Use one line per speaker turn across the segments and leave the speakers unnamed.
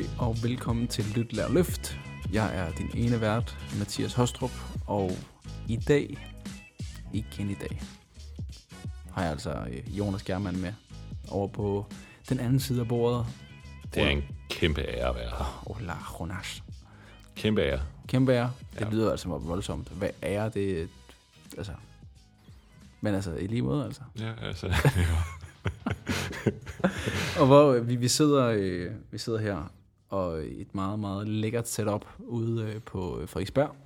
goddag og velkommen til Lyt Lær Løft. Jeg er din ene vært, Mathias Hostrup, og i dag, igen i dag, har jeg altså øh, Jonas Germann med over på den anden side af bordet.
Det er en kæmpe ære at være her.
Hola, Jonas.
Kæmpe ære.
Kæmpe ære. Det
Ja.
lyder altså voldsomt. Hvad ære, det altså... Men altså, i lige måde, altså.
Ja, altså.
Og hvor øh, vi, vi, sidder, øh, vi sidder her og et meget, meget lækkert setup ude øh, på øh, Frederiksberg.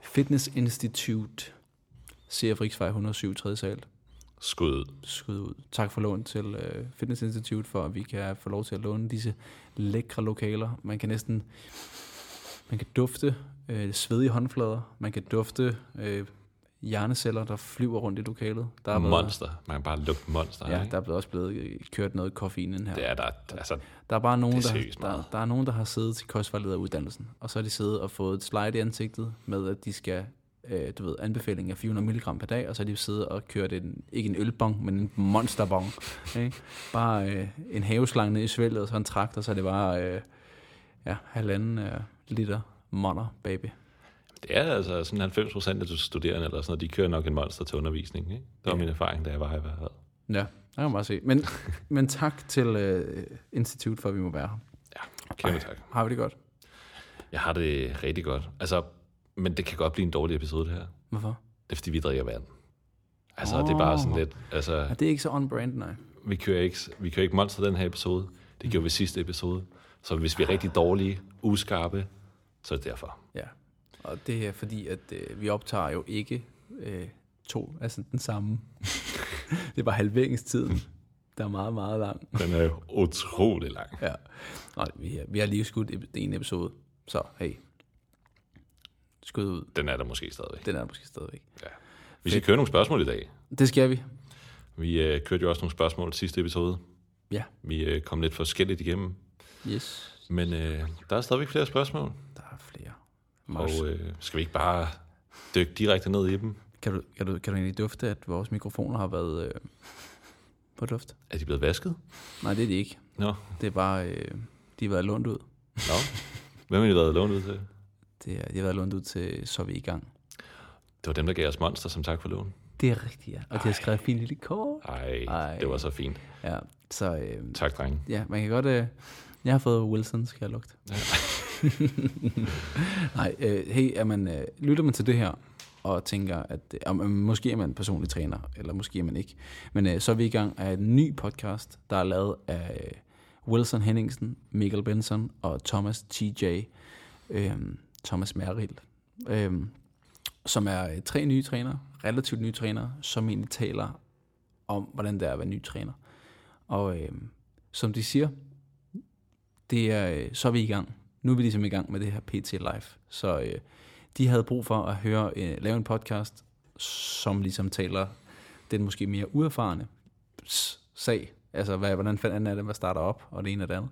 Fitness Institute, CF Riksvej 107, 3. sal.
Skud ud.
Skud ud. Tak for lån til øh, Fitness Institute, for at vi kan få lov til at låne disse lækre lokaler. Man kan næsten man kan dufte øh, svedige håndflader. Man kan dufte øh, hjerneceller, der flyver rundt i lokalet. Der været-
Monster. Man kan bare lugte monster.
Ja,
ikke?
der er blevet også blevet øh, kørt noget koffein ind her.
Det er der. Altså,
Der er bare nogen,
er
der, der, der er nogen, der har siddet til kostvejlederuddannelsen, og så har de siddet og fået et slide i ansigtet med, at de skal, øh, du ved, anbefaling af 400 mg per dag, og så har de siddet og kørt en, ikke en ølbong, men en monsterbong. Ikke? Bare øh, en haveslange ned i svældet, og så en traktor, så er det bare øh, ja, halvanden øh, liter monner, baby.
Det er altså sådan 90 procent af de studerende, eller sådan noget, de kører nok en monster til undervisning. Ikke? Det var
Ja.
min erfaring, da jeg var i hvert.
Ja, der kan man bare se. Men, men tak til øh, Institut for, at vi må være her.
Kæmpe tak.
Har vi det godt?
Jeg har det rigtig godt. Altså, men det kan godt blive en dårlig episode, det her.
Hvorfor?
Det er, fordi vi drikker vand. Altså, det er bare sådan lidt... Altså,
Ja, det er ikke så on-brand, nej.
vi kører ikke, vi kører ikke monster den her episode. Det gjorde vi sidste episode. Så hvis vi er rigtig dårlige, uskarpe, så er det derfor.
Ja, og det er fordi, at øh, vi optager jo ikke øh, to, altså den samme. det er bare halveringstiden, der er meget, meget lang.
Den er jo utrolig lang.
Ja. Nej, vi, har- vi har lige skudt en episode, så hey, skud ud.
Den er der måske stadigvæk.
Den er der måske stadigvæk.
Vi skal køre nogle spørgsmål i dag.
Det skal vi.
Vi øh, kørte jo også nogle spørgsmål sidste episode.
Ja.
Vi øh, kom lidt forskelligt igennem.
Yes.
Men øh, der er stadigvæk flere spørgsmål.
Der er flere. Mars,
Og øh, skal vi ikke bare dykke direkte ned i dem?
kan, du, kan, du, kan du egentlig dufte, at vores mikrofoner har været øh, på duft?
Er de blevet vasket?
Nej, det er de ikke.
Nå,
Det er bare, øh, de har været lånt ud.
Nå. Hvem har de været lånt ud til?
Det er, de har været lånt ud til, så vi i gang.
Det var dem, der gav os monster som tak for lån.
Det er rigtigt, ja. Og de har skrevet fint lille kort.
Ej,
Ej.
det var så fint.
Ja, så øh,
Tak, drenge.
ja, man kan godt... Øh, jeg har fået Wilson, skal jeg lugte.
Ja.
Nej, øh, hey, er man, øh, lytter man til det her, og tænker, at øh, om, måske er man personlig træner, eller måske er man ikke. Men øh, så er vi i gang af en ny podcast, der er lavet af øh, Wilson Henningsen, Michael Benson og Thomas TJ, øh, Thomas Merrill, øh, som er øh, tre nye trænere, relativt nye trænere, som egentlig taler om, hvordan det er at være ny træner. Og øh, som de siger, det er, øh, så er vi i gang. Nu er vi ligesom i gang med det her PT Live. Så øh, de havde brug for at høre, øh, lave en podcast, som ligesom taler den måske mere uerfarne sag. Altså, hvad, hvordan fanden er det, hvad starter op, og det ene og det andet.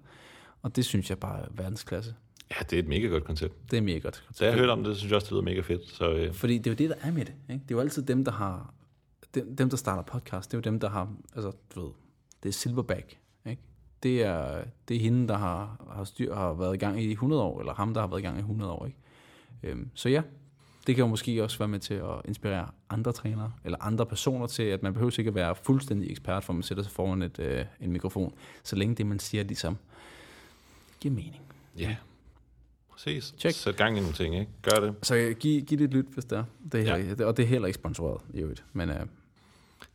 Og det synes jeg bare er verdensklasse.
Ja, det er et mega godt koncept.
Det er mega godt.
Så jeg har hørt om det, synes jeg også, det lyder mega fedt. Så øh,
Fordi det er jo det, der er med det. Ikke? Det er jo altid dem, der har... Dem, dem, der starter podcast, det er jo dem, der har... Altså, du ved, det er Silverback. Ikke? Det, er, det er hende, der har, har, styr, har været i gang i 100 år, eller ham, der har været i gang i 100 år. Ikke? Øhm, så ja, det kan jo måske også være med til at inspirere andre trænere, eller andre personer til, at man behøver ikke at være fuldstændig ekspert, for man sætter sig foran et, øh, en mikrofon, så længe det, man siger, ligesom giver mening.
ja, præcis.
Check.
Sæt gang i nogle ting, ikke? Gør det.
Så giv, giv det et lyt, hvis det er. Det er
Ja.
ja. Og det er heller ikke sponsoreret, i øvrigt. Men øh,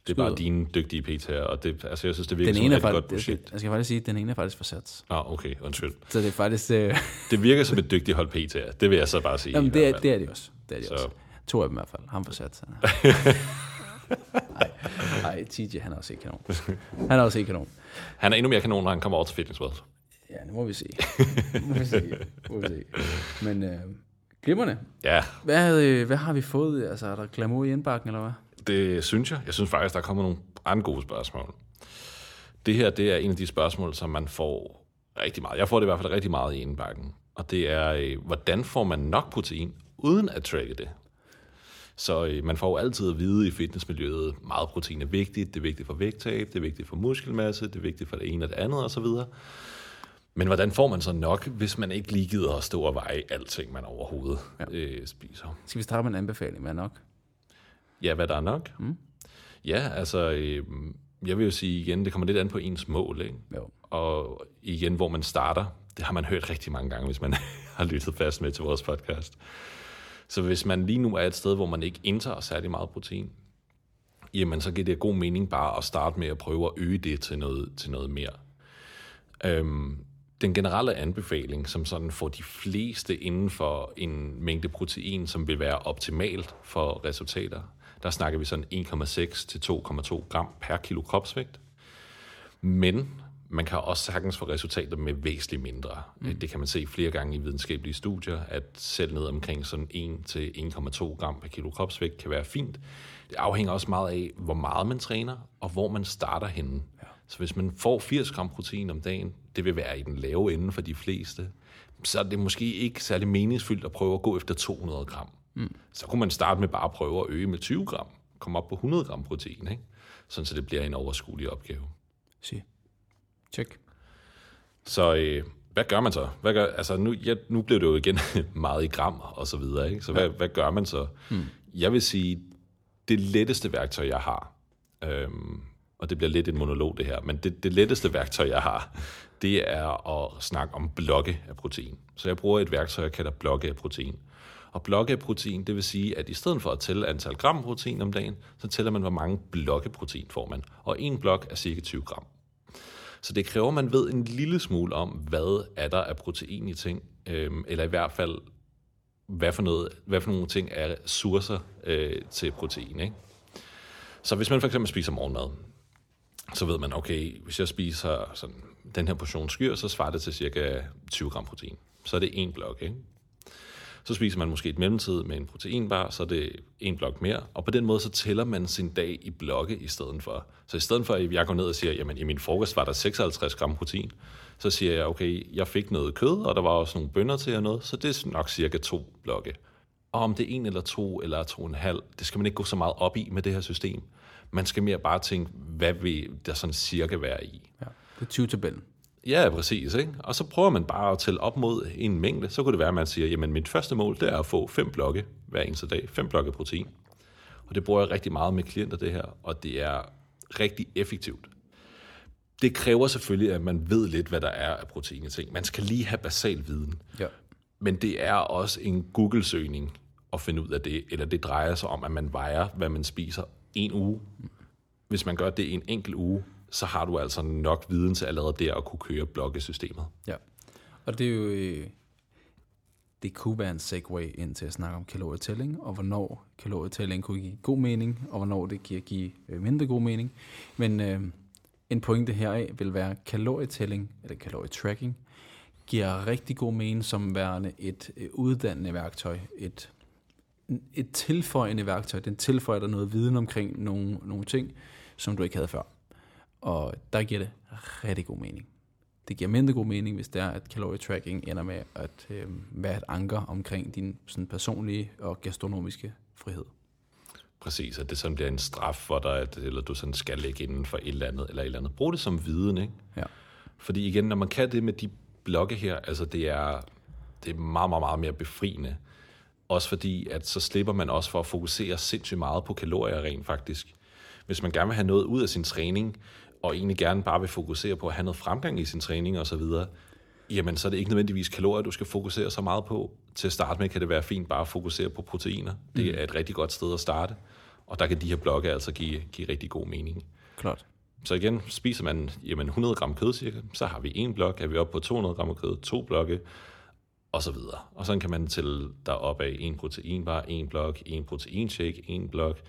Det er bare dine dygtige PT'er, og det, altså, jeg synes, det virker
den
som
ene
et
er
rigtig godt projekt.
jeg skal faktisk sige, at den ene er faktisk for sats.
Ah, okay, undskyld.
Så det er faktisk... Øh,
Det virker som et dygtigt hold PT'er. Det vil jeg så bare sige.
jamen, det, er,
fald.
det er de også. Det er de
Så.
også. To af dem i hvert fald. Ham for sats. Nej, nej, TJ, han er også ikke kanon. Han er også ikke kanon.
Han er endnu mere kanon, når han kommer over til Fitness World.
Ja, nu må vi se. Nu må vi se. Nu må vi se. Men øh, glimrende.
Ja,
Hvad, øh, hvad har vi fået? Altså, er der glamour i indbakken, eller hvad?
Det synes jeg. Jeg synes faktisk, der kommer nogle andre gode spørgsmål. Det her, det er en af de spørgsmål, som man får rigtig meget. Jeg får det i hvert fald rigtig meget i indbakken. Og det er, øh, hvordan får man nok protein, uden at tracke det? Så øh, man får jo altid at vide i fitnessmiljøet, meget protein er vigtigt, det er vigtigt for vægttab, det er vigtigt for muskelmasse, det er vigtigt for det ene og det andet osv. Men hvordan får man så nok, hvis man ikke lige gider at stå og veje alting, man overhovedet ja. øh, spiser?
Skal vi starte med en anbefaling? Hvad er nok?
Ja, hvad der er nok? Mm. Ja, altså, øh, jeg vil jo sige igen, det kommer lidt an på ens mål, ikke?
Jo.
Og igen, hvor man starter, det har man hørt rigtig mange gange, hvis man har lyttet fast med til vores podcast. Så hvis man lige nu er et sted, hvor man ikke indtager særlig meget protein, jamen så giver det god mening bare at starte med at prøve at øge det til noget, til noget mere. Øhm, den generelle anbefaling, som sådan får de fleste inden for en mængde protein, som vil være optimalt for resultater, der snakker vi sådan 1,6 til 2,2 gram per kilo kropsvægt. Men man kan også sagtens få resultater med væsentligt mindre. Mm. Det kan man se flere gange i videnskabelige studier, at selv ned omkring sådan 1 til 1,2 gram per kilo kropsvægt kan være fint. Det afhænger også meget af, hvor meget man træner, og hvor man starter henne. Ja. Så hvis man får 80 gram protein om dagen, det vil være i den lave ende for de fleste, så er det måske ikke særlig meningsfyldt at prøve at gå efter 200 gram. Mm. Så kunne man starte med bare at prøve at øge med 20 gram, komme op på 100 gram protein, ikke? sådan så det bliver en overskuelig opgave.
Se. Check.
Så øh, hvad gør man så? Hvad gør, altså nu, ja, nu blev det jo igen meget i gram og så videre, ikke? så hvad, ja. hvad gør man så? Mm. Jeg vil sige, det letteste værktøj, jeg har, øhm, og det bliver lidt en monolog det her, men det, det letteste værktøj, jeg har, det er at snakke om blokke af protein. Så jeg bruger et værktøj, jeg kalder blokke af protein. Og blokke af protein, det vil sige, at i stedet for at tælle antal gram protein om dagen, så tæller man, hvor mange blokke protein får man. Og en blok er cirka 20 gram. Så det kræver, at man ved en lille smule om, hvad er der af protein i ting, øhm, eller i hvert fald, hvad for, noget, hvad for nogle ting er ressourcer øh, til protein. Ikke? Så hvis man for eksempel spiser morgenmad, så ved man, okay, hvis jeg spiser sådan, den her portion skyr, så svarer det til cirka 20 gram protein. Så er det en blok, ikke? Så spiser man måske et mellemtid med en proteinbar, så er det en blok mere. Og på den måde, så tæller man sin dag i blokke i stedet for. Så i stedet for, at jeg går ned og siger, jamen i min frokost var der 56 gram protein, så siger jeg, okay, jeg fik noget kød, og der var også nogle bønner til og noget, så det er nok cirka to blokke. Og om det er en eller to eller to og en halv, det skal man ikke gå så meget op i med det her system. Man skal mere bare tænke, hvad vil der sådan cirka være i?
Ja, det er 20-tabellen.
Ja, præcis. Ikke? Og så prøver man bare at tælle op mod en mængde. Så kunne det være, at man siger, jamen mit første mål, det er at få fem blokke hver eneste dag. Fem blokke protein. Og det bruger jeg rigtig meget med klienter, det her. Og det er rigtig effektivt. Det kræver selvfølgelig, at man ved lidt, hvad der er af protein i ting. Man skal lige have basal viden.
Ja.
Men det er også en Google-søgning at finde ud af det. Eller det drejer sig om, at man vejer, hvad man spiser en uge. Hvis man gør det en enkelt uge, så har du altså nok viden til allerede der at kunne køre blokkesystemet.
Ja, og det er jo... Øh, det kunne være en segue ind til at snakke om kalorietælling, og hvornår kalorietælling kunne give god mening, og hvornår det giver give øh, mindre god mening. Men øh, en pointe heraf vil være, at kalorietælling, eller kalorietracking, giver rigtig god mening som værende et øh, uddannende værktøj, et, et tilføjende værktøj. Den tilføjer dig noget viden omkring nogle, nogle ting, som du ikke havde før. Og der giver det rigtig god mening. Det giver mindre god mening, hvis det er, at kalorietracking ender med at øh, være et anker omkring din sådan, personlige og gastronomiske frihed.
Præcis, at det sådan bliver en straf for dig, at, eller du sådan skal lægge inden for et eller andet, eller et eller andet. Brug det som viden, ikke?
Ja.
Fordi igen, når man kan det med de blokke her, altså det er, det er meget, meget, meget mere befriende. Også fordi, at så slipper man også for at fokusere sindssygt meget på kalorier rent faktisk. Hvis man gerne vil have noget ud af sin træning, og egentlig gerne bare vil fokusere på at have noget fremgang i sin træning osv., jamen så er det ikke nødvendigvis kalorier, du skal fokusere så meget på. Til at starte med kan det være fint bare at fokusere på proteiner. Det mm. er et rigtig godt sted at starte, og der kan de her blokke altså give, give rigtig god mening.
Klart.
Så igen, spiser man jamen 100 gram kød cirka, så har vi en blok, er vi oppe på 200 gram kød, to blokke, og så videre. Og så kan man tælle der op af en proteinbar, en blok, en proteinshake, en blok,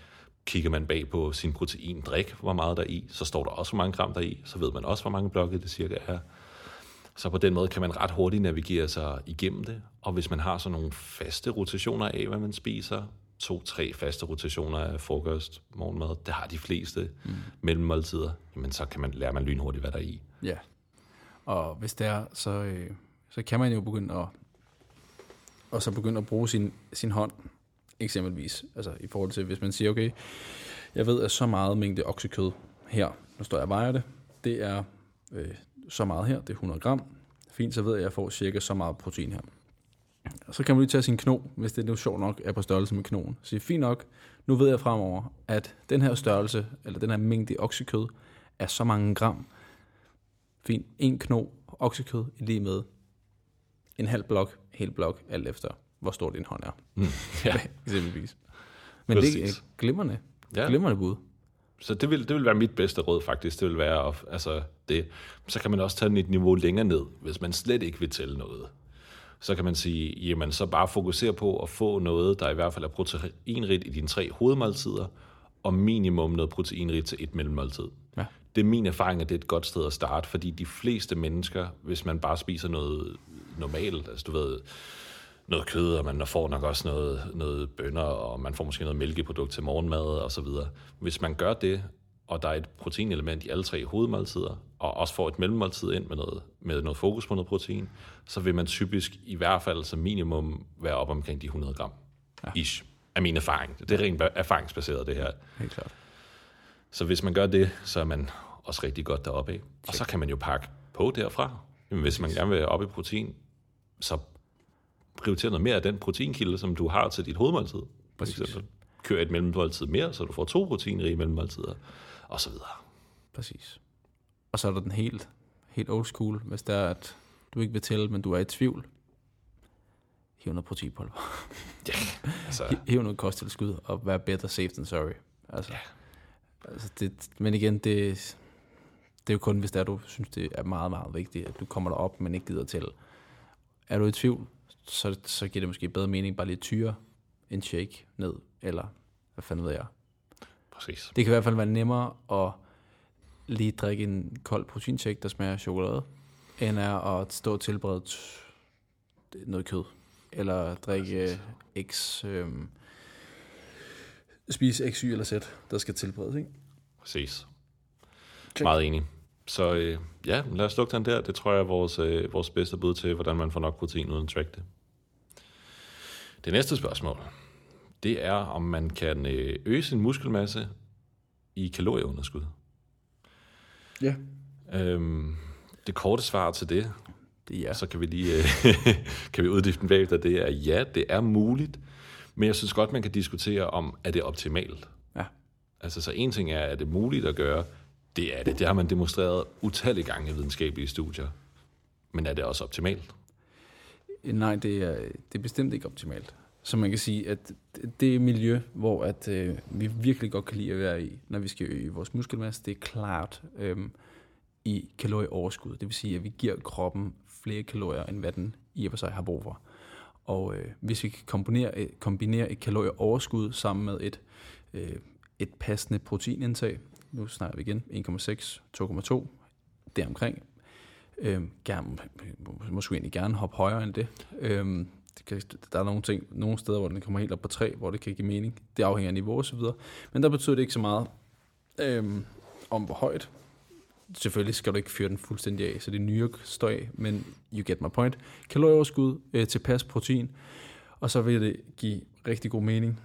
Kigger man bag på sin proteindrik, hvor meget der er i, så står der også, hvor mange gram der er i, så ved man også, hvor mange blokke det cirka er. Så på den måde kan man ret hurtigt navigere sig igennem det, og hvis man har sådan nogle faste rotationer af, hvad man spiser, to-tre faste rotationer af frokost, morgenmad, det har de fleste mm. mellemmåltider, jamen så kan man lære man lynhurtigt, hvad der er i.
Ja, og hvis det er, så, øh, så kan man jo begynde at, og så begynde at bruge sin, sin hånd eksempelvis. Altså i forhold til, hvis man siger, okay, jeg ved, at så meget mængde oksekød her, nu står jeg og vejer det, det er øh, så meget her, det er 100 gram, fint, så ved jeg, at jeg får cirka så meget protein her. Og så kan man lige tage sin kno, hvis det nu sjovt nok er på størrelse med knoen. Så sige, fint nok, nu ved jeg fremover, at den her størrelse, eller den her mængde oksekød, er så mange gram. Fint, en kno oksekød i lige med en halv blok, hel blok, alt efter, hvor stor din hånd er.
Mm. Ja,
Eksempelvis. Men det er
Præcis.
glimrende.
ja.
Glimrende bud.
Så det vil, det vil være mit bedste råd faktisk. Det vil være, at, altså det. Så kan man også tage den et niveau længere ned, hvis man slet ikke vil tælle noget. Så kan man sige, jamen så bare fokusere på at få noget, der i hvert fald er proteinrigt i dine tre hovedmåltider, og minimum noget proteinrigt til et mellemmåltid.
Ja.
Det er min erfaring, at det er et godt sted at starte, fordi de fleste mennesker, hvis man bare spiser noget normalt, altså du ved, noget kød, og man får nok også noget, noget bønner, og man får måske noget mælkeprodukt til morgenmad og så videre. Hvis man gør det, og der er et proteinelement i alle tre hovedmåltider, og også får et mellemmåltid ind med noget, med noget fokus på noget protein, så vil man typisk i hvert fald som minimum være op omkring de 100 gram. Ja. Ish, er min erfaring. Det er rent erfaringsbaseret, det her.
Helt klart.
Så hvis man gør det, så er man også rigtig godt deroppe af. Og så kan man jo pakke på derfra. Jamen, hvis man gerne vil op i protein, så prioriter noget mere af den proteinkilde, som du har til dit hovedmåltid. For eksempel. Kør et mellemmåltid mere, så du får to proteinrige mellemmåltider, og så videre.
Præcis. Og så er der den helt, helt old school, hvis det er, at du ikke vil tælle, men du er i tvivl. Hiv noget proteinpulver.
Ja, altså,
Hi- Hiv noget kosttilskud, og vær better safe than sorry. Altså, altså det, men igen, det, det er jo kun, hvis det er, du synes, det er meget, meget vigtigt, at du kommer derop, men ikke gider tælle. Er du i tvivl, så, så giver det måske bedre mening bare lige at tyre en shake ned, eller hvad fanden ved jeg.
præcis.
Det kan i hvert fald være nemmere at lige drikke en kold proteinshake, der smager af chokolade, end er at stå og tilberede t- noget kød. Eller drikke X, øhm, spise X, Y eller Z, der skal tilberedes, ikke?
Præcis.
Check.
Meget enig. Så øh, ja, lad os lukke den der. Det tror jeg er vores, øh, vores bedste bud til, hvordan man får nok protein uden at track det. Det næste spørgsmål, det er, om man kan øh, øge sin muskelmasse i kalorieunderskud.
Ja.
Øhm, det korte svar til det,
Det er ja.
så kan vi lige øh, kan vi uddybe den bagefter, det er ja, det er muligt, men jeg synes godt, man kan diskutere om, er det optimalt?
Ja.
Altså, så en ting er, er det muligt at gøre? Det er det. Det har man demonstreret utallige gange i videnskabelige studier. Men er det også optimalt?
Øh, nej, det er, det er bestemt ikke optimalt. Så man kan sige, at det er miljø, hvor at, øh, vi virkelig godt kan lide at være i, når vi skal øge vores muskelmasse, det er klart øh, i kalorieoverskud. Det vil sige, at vi giver kroppen flere kalorier, end hvad den i og for sig har brug for. Og øh, hvis vi kan kombinere, øh, kombinere et kalorieoverskud sammen med et, øh, et passende proteinindtag, nu snakker vi igen 1,6, 2,2, deromkring, øh, gerne, måske egentlig gerne hoppe højere end det. Øh, det kan, der er nogle ting, nogle steder, hvor den kommer helt op på 3, hvor det kan give mening. Det afhænger af niveau og så videre. Men der betyder det ikke så meget øh, om, hvor højt. Selvfølgelig skal du ikke fyre den fuldstændig af, så det nye står af, men you get my point. Kalorieoverskud, øh, tilpas protein, og så vil det give rigtig god mening,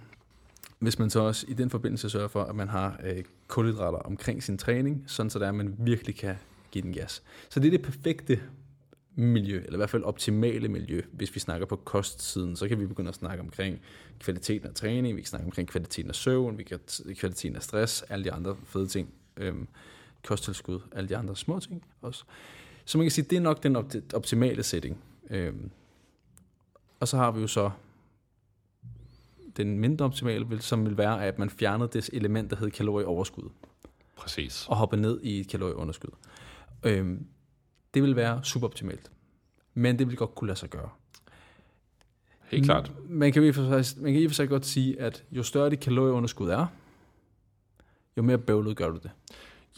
hvis man så også i den forbindelse sørger for, at man har øh, kulhydrater omkring sin træning, sådan så der, at man virkelig kan give den gas. Så det er det perfekte miljø, eller i hvert fald optimale miljø. Hvis vi snakker på kostsiden, så kan vi begynde at snakke omkring kvaliteten af træning, vi kan snakke omkring kvaliteten af søvn, vi kan kvaliteten af stress, alle de andre fede ting, øhm, kosttilskud, alle de andre små ting også. Så man kan sige, det er nok den op- optimale setting. Øhm, og så har vi jo så den mindre optimale, vil- som vil være, at man fjernede det element, der hed kalorieoverskud
Præcis.
og hoppe ned i et kalorieunderskud. Øhm, det vil være suboptimalt. Men det vil godt kunne lade sig gøre.
Helt klart.
Man kan, i for sig, man kan i for sig godt sige, at jo større dit kalorieunderskud er, jo mere bøvlet gør du det.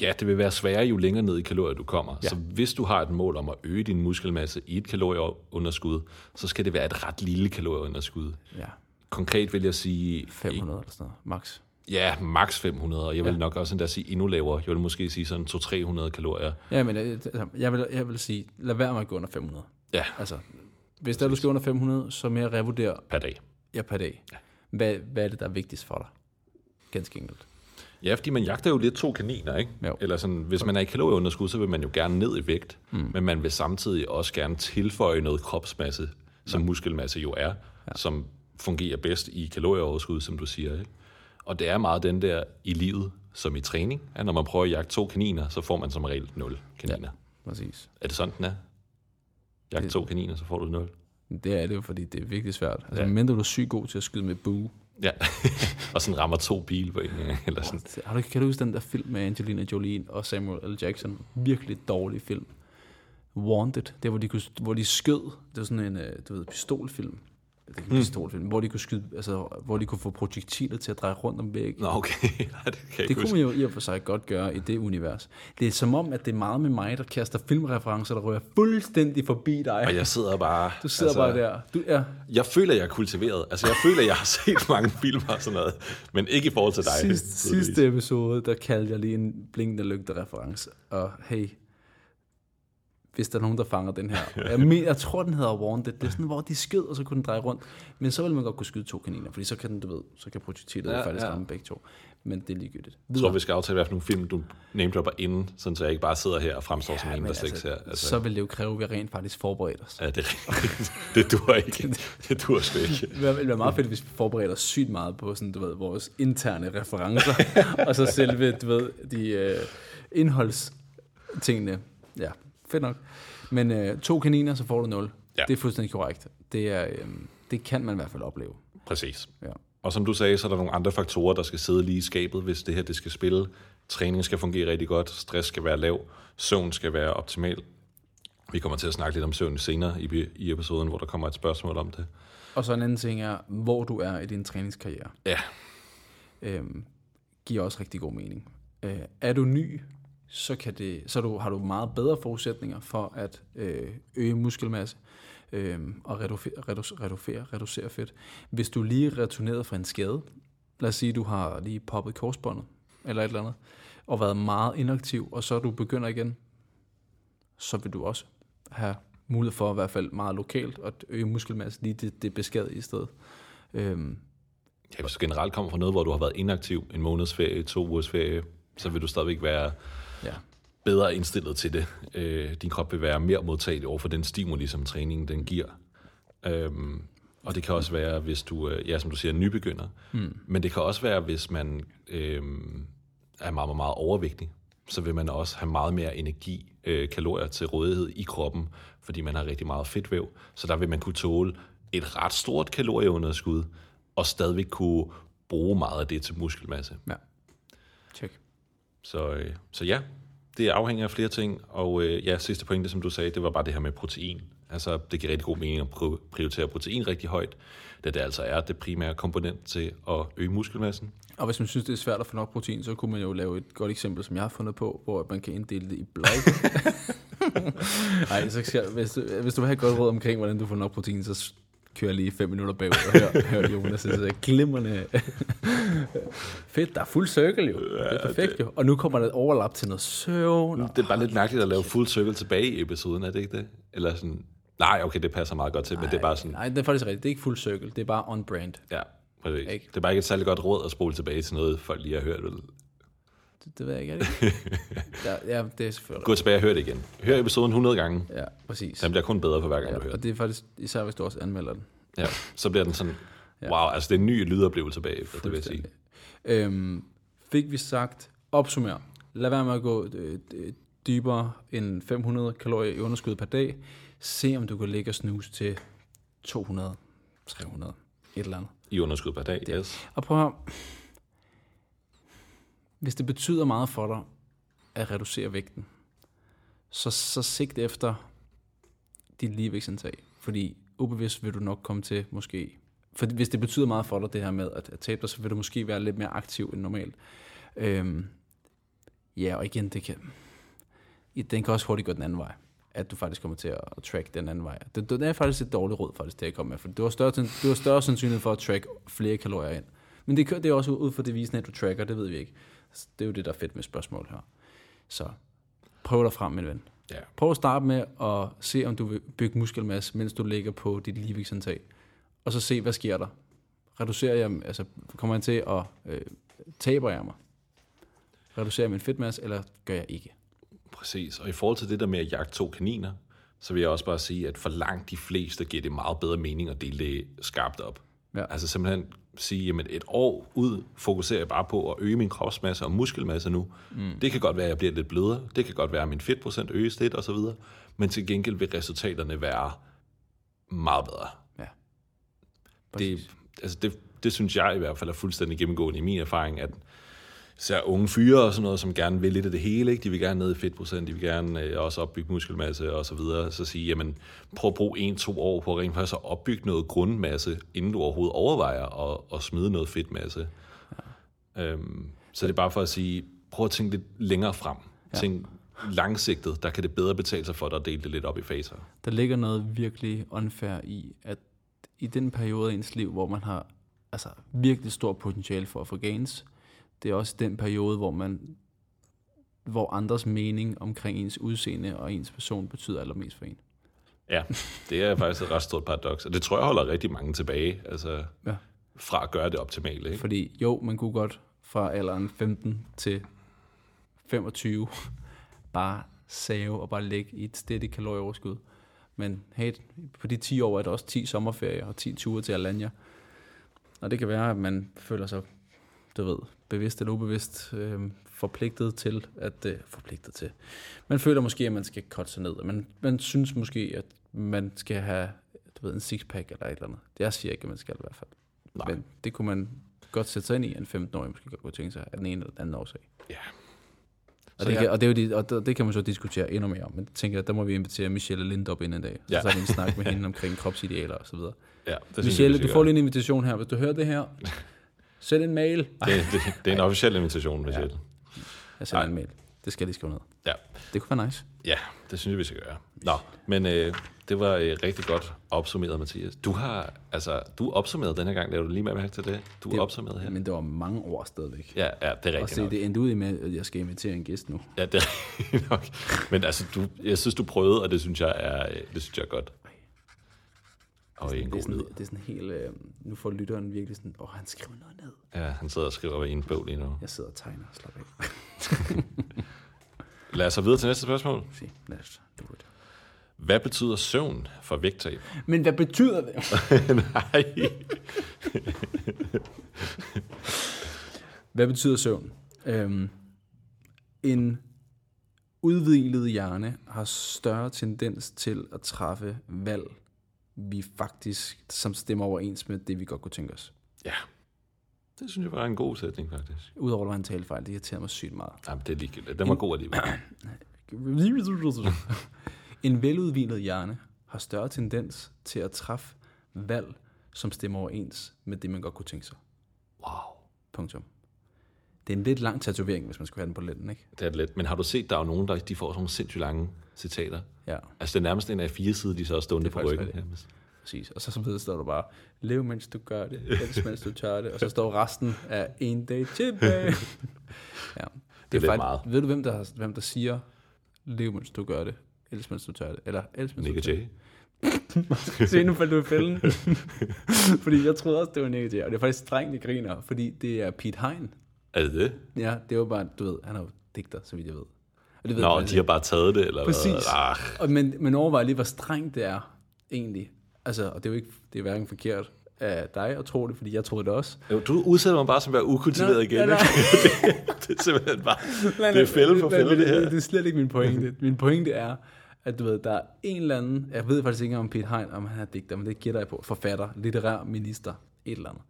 Ja, det vil være sværere, jo længere ned i kalorier du kommer.
Ja.
Så hvis du har et mål om at øge din muskelmasse i et kalorieunderskud, så skal det være et ret lille kalorieunderskud.
Ja,
Konkret vil jeg sige...
500 eller sådan noget, max.
Ja, maks 500, og jeg vil
Ja.
nok også endda sige endnu lavere. Jeg vil måske sige sådan 200-300 kalorier.
Ja, men øh, altså, jeg vil, jeg vil sige, lad være med at gå under 500.
Ja,
Altså, hvis der du skal under 500, så mere revurdere
per dag.
jer per dag. Hvad, hvad er det, der er vigtigst for dig? Ganske enkelt.
Ja, fordi man jagter jo lidt to kaniner, ikke?
Jo.
Eller sådan, hvis man er i kalorieunderskud, så vil man jo gerne ned i vægt, mm. men man vil samtidig også gerne tilføje noget kropsmasse, som ja. muskelmasse jo er, ja. som fungerer bedst i kalorieoverskud, som du siger, ikke? Og det er meget den der i livet, som i træning, at når man prøver at jagte to kaniner, så får man som regel 0 kaniner. Ja.
Præcis.
Er det sådan, den er? Jagt
Det-
to kaniner, så får du 0.
Det er det jo, fordi det er virkelig svært. Altså,
Ja.
mindre du er syg god til at skyde med bue.
Ja, og sådan rammer to bil på en eller sådan.
Har du, kan du huske den der film med Angelina Jolie og Samuel L. Jackson? Virkelig dårlig film. Wanted, der hvor de, kunne, hvor de skød, det var sådan en, øh, du ved, pistolfilm. Det er en pistolfilm, hvor de kunne skyde, altså, hvor de kunne få projektiler til at dreje rundt om væggen.
Nå, okay. Nej, det kan jeg
Det kunne man jo i og for sig godt gøre i det univers. Det er som om, at det er meget med mig, der kaster filmreferencer, der rører fuldstændig forbi dig.
Og jeg sidder bare...
Du sidder altså, bare der. Du, ja,
Jeg føler, jeg er kultiveret. Altså, jeg føler, jeg har set mange film og sådan noget. Men ikke i forhold til dig.
sidste,
tydeligvis.
sidste episode, der kaldte jeg lige en blinkende lygte-reference. Og hey, hvis der er nogen, der fanger den her. Jeg, men, jeg tror, den hedder Wanted. Det er sådan, hvor de skød, og så kunne den dreje rundt. Men så vil man godt kunne skyde to kaniner, fordi så kan den, du ved, så kan projektilet
Ja,
ja, faktisk
ja.
ja. ramme begge to. Men det er ligegyldigt.
Jeg tror, vi skal aftale, nogle film, du namedropper inden, sådan så jeg ikke bare sidder her og fremstår som en, der slet ikke ser.
altså, så vil det jo kræve, at vi rent faktisk forbereder os.
Ja, det, er rigtigt. det duer ikke. Det duer sgu ikke.
Det ville være meget fedt, hvis vi forbereder os sygt meget på sådan, du ved, vores interne referencer, og så selve, du ved, de øh, indholdstingene. Ja, fedt nok. Men øh, to kaniner, så får du 0.
Ja.
Ja. Det er fuldstændig korrekt. Det, er, øh, det kan man i hvert fald opleve.
Præcis.
Ja.
Og som du sagde, så er der nogle andre faktorer, der skal sidde lige i skabet, hvis det her det skal spille. Træning skal fungere rigtig godt, stress skal være lav, søvn skal være optimal. Vi kommer til at snakke lidt om søvn senere i, i episoden, hvor der kommer et spørgsmål om det.
Og så en anden ting er, hvor du er i din træningskarriere.
Ja,
Øhm, giver også rigtig god mening. Øh, er du ny, så, kan det, så du, har du meget bedre forudsætninger for at øh, øge muskelmasse øh, og reducere, reducere, reducere fedt. Hvis du lige er returneret fra en skade, lad os sige, du har lige poppet korsbåndet eller et eller andet, og været meget inaktiv, og så du begynder igen, så vil du også have mulighed for i hvert fald meget lokalt at øge muskelmasse lige det, det beskadigede sted. Øhm,
Ja, hvis du generelt kommer fra noget, hvor du har været inaktiv en måneds ferie, to ugers ferie, så vil du stadigvæk være
ja.
bedre indstillet til det. Øh, din krop vil være mere modtagelig over for den stimuli, som træningen den giver. Øhm, og det kan også være, hvis du, øh, ja, som du siger, er nybegynder. Mm. Men det kan også være, hvis man øh, er meget, meget, meget overvægtig. Så vil man også have meget mere energi, øh, kalorier til rådighed i kroppen, fordi man har rigtig meget fedtvæv. Så der vil man kunne tåle et ret stort kalorieunderskud, og stadigvæk kunne bruge meget af det til muskelmasse.
Ja. Check.
Så, øh, så ja, det afhænger af flere ting. Og øh, ja, sidste pointe, som du sagde, det var bare det her med protein. Altså, det giver rigtig god mening at pri- prioritere protein rigtig højt, da det altså er det primære komponent til at øge muskelmassen.
Og hvis man synes, det er svært at få nok protein, så kunne man jo lave et godt eksempel, som jeg har fundet på, hvor man kan inddele det i blokke. Nej, så skal, hvis, du, hvis du vil have et godt råd omkring, hvordan du får nok protein, så kører lige fem minutter bagud og hør, hør Jonas. Det er glimrende. Fedt, der er fuld circle jo. Det er perfekt jo. Og nu kommer der et overlap til noget søvn.
Det er bare lidt mærkeligt at lave full circle tilbage i episoden, er det ikke det? Eller sådan, nej, okay, det passer meget godt til, men det er bare sådan,
Nej, det er faktisk rigtigt. Det er ikke fuld circle. Det er bare on brand.
ja, præcis.
Ikke?
Det er bare ikke et særligt godt råd at spole tilbage til noget, folk lige har hørt. Vel?
Det, det ved jeg ikke, er det ikke? ja, ja, det er selvfølgelig
Gå tilbage og hør det igen. Hør episoden 100 gange.
Ja, præcis.
Den bliver kun bedre for hver gang,
Ja,
du hører
og det er faktisk, især hvis du også anmelder den.
Ja, så bliver den sådan, wow, altså det er en ny lydoplevelse bagefter, det vil jeg sige.
Øhm, fik vi sagt, opsummer. Lad være med at gå øh, dybere end 500 kalorier i underskud per dag. Se om du kan ligge og snuse til 200, 300, et eller andet.
I underskud per dag, yes.
Og prøv at. Hvis det betyder meget for dig at reducere vægten, så, så sigt efter dit ligevægtsindtag. Fordi ubevidst vil du nok komme til måske... For hvis det betyder meget for dig, det her med at, at tabe dig, så vil du måske være lidt mere aktiv end normalt. Øhm, ja, og igen, det kan, i- den kan også hurtigt gå den anden vej. At du faktisk kommer til at, at track den anden vej. Det, det er faktisk et dårligt råd, faktisk, det jeg kom med. For du har større, du har større sandsynlighed for at track flere kalorier ind. Men det, det er også ud fra devisen, at du tracker, det ved vi ikke. Det er jo det, der er fedt med spørgsmål her. Så prøv dig frem, min ven.
Ja.
Prøv at starte med at se, om du vil bygge muskelmasse, mens du ligger på dit ligevægtsindtag. Og så se, hvad sker der. Reducerer jeg, altså kommer jeg til at øh, taber jeg mig? Reducerer min fedtmasse, eller gør jeg ikke?
Præcis. Og i forhold til det der med at jagte to kaniner, så vil jeg også bare sige, at for langt de fleste giver det meget bedre mening at dele det skarpt op.
Ja.
Altså simpelthen sige, at et år ud fokuserer jeg bare på at øge min kropsmasse og muskelmasse nu. Mm. Det kan godt være, at jeg bliver lidt blødere. Det kan godt være, at min fedtprocent øges lidt osv. Men til gengæld vil resultaterne være meget bedre.
Ja.
Det, altså det, det synes jeg i hvert fald er fuldstændig gennemgående i min erfaring, at især unge fyre og sådan noget, som gerne vil lidt af det hele, ikke? de vil gerne ned i fedtprocent, de vil gerne øh, også opbygge muskelmasse og så videre, så sige, jamen prøv at bruge en-to år på rent faktisk at opbygge noget grundmasse, inden du overhovedet overvejer at, at smide noget fedtmasse. Ja. Øhm, så det er bare for at sige, prøv at tænke lidt længere frem. Ja. Tænk langsigtet, der kan det bedre betale sig for dig at dele det lidt op i faser.
Der ligger noget virkelig unfair i, at i den periode af ens liv, hvor man har altså, virkelig stor potentiale for at få gains, det er også den periode, hvor man hvor andres mening omkring ens udseende og ens person betyder allermest for en.
Ja, det er faktisk et ret stort paradoks, og det tror jeg holder rigtig mange tilbage, altså
Ja.
fra at gøre det optimale. Ikke?
Fordi jo, man kunne godt fra alderen 15 til 25 bare save og bare ligge i et stedigt kalorieoverskud. Men hey, på de 10 år er der også 10 sommerferier og 10 ture til Alanya. Og det kan være, at man føler sig, du ved, bevidst eller ubevidst øh, forpligtet til, at øh, forpligtet til. Man føler måske, at man skal cutte sig ned. Man, man synes måske, at man skal have du ved, en sixpack eller et eller andet. Det jeg siger ikke, at man skal i hvert fald.
Nej.
Men det kunne man godt sætte sig ind i, en 15-årig måske godt kunne tænke sig af den ene eller den anden årsag.
Ja.
Og
Så
det,
jeg-
kan, og, det er jo de, og det, det kan man så diskutere endnu mere om. Men tænker, at der må vi invitere Michelle Lind op ind en dag. Så
Ja.
ja. tager vi en snak med hende omkring kropsidealer og så videre.
Ja, det
Michelle,
jeg,
du får lige en invitation her. Hvis du hører det her, send en mail.
det, det, det er en officiel invitation, Michelle.
Jeg sender
Ej.
en mail. Det skal jeg lige skrive ned.
Ja.
Det kunne være nice.
ja, det synes jeg, vi skal gøre. Nå, men øh, det var øh, rigtig godt opsummeret, Mathias. Du har, altså, du er opsummeret denne gang, laver du lige med mærke til det? Du
Det-
opsummeret her.
Men det var mange år stadigvæk.
Ja, ja, det er
Og
rigtigt
se,
nok.
det endte ud i med, at jeg skal invitere en gæst nu.
Ja, det er rigtigt nok. Men altså, du, jeg synes, du prøvede, og det synes jeg er, øh, det synes jeg er godt. Og en
Det er
god
sådan,
lyd.
det er sådan helt... Øh, nu får lytteren virkelig sådan, åh, han skriver noget ned.
Ja, han sidder og skriver i en bog lige nu.
Jeg sidder og tegner. Slap af.
Lad os så videre til næste spørgsmål.
Se, lad os do it.
Hvad betyder søvn for vægttab?
Men hvad betyder det?
Nej.
Hvad betyder søvn? Øhm, en udviklet hjerne har større tendens til at træffe valg, vi faktisk, som stemmer overens med det, vi godt kunne tænke os.
Ja, det synes jeg var en god sætning, faktisk.
Udover at det var en talefejl, det irriterer mig sygt meget.
Jamen, det er ligegyldigt. Den var god alligevel.
En veludviklet hjerne har større tendens til at træffe valg, som stemmer overens med det, man godt kunne tænke sig.
Wow.
Punktum. Det er en lidt lang tatovering, hvis man skulle have den på lænden, ikke?
Det er det let. Men har du set, der er jo nogen, der de får sådan nogle sindssygt lange citater?
Ja,
Altså, det er nærmest en af fire sider, de så er stående
Det
på
faktisk
ryggen. nærmest.
præcis. Og så samtidig står der bare, lev mens du gør det, elsk mens du tør det. Og så står resten af en dag tilbage. ja.
Det er lidt meget.
Ved du, hvem der, hvem der siger, lev mens du gør det, elsk mens du tør det? Eller elsk mens
Nick
du tør det. Se, nu faldt du i fælden. fordi jeg troede også, det var Nick Jay. Og det er faktisk strengt, de griner, fordi det er Pete Hein.
Er det det?
Ja, det var bare, du ved, han er jo digter, så vidt jeg ved. Og det ved
Nå,
jeg
de har bare taget det, eller
Præcis.
hvad? Ah,
Og men, men overvej lige, hvor strengt det er, egentlig. Altså, og det er jo ikke, det er hverken forkert af dig at tro det, fordi jeg troede det også.
jo, du udsætter mig bare som at være ukultiveret
Nå,
igen.
ja, nej.
ikke? det er simpelthen bare... Det er fælde for fælde,
men
det her.
Det er slet ikke min pointe. Min pointe er, at du ved, der er en eller anden, jeg ved faktisk ikke om Pete Hein, om han er digter, men det gætter jeg på, forfatter, litterær minister, et eller andet.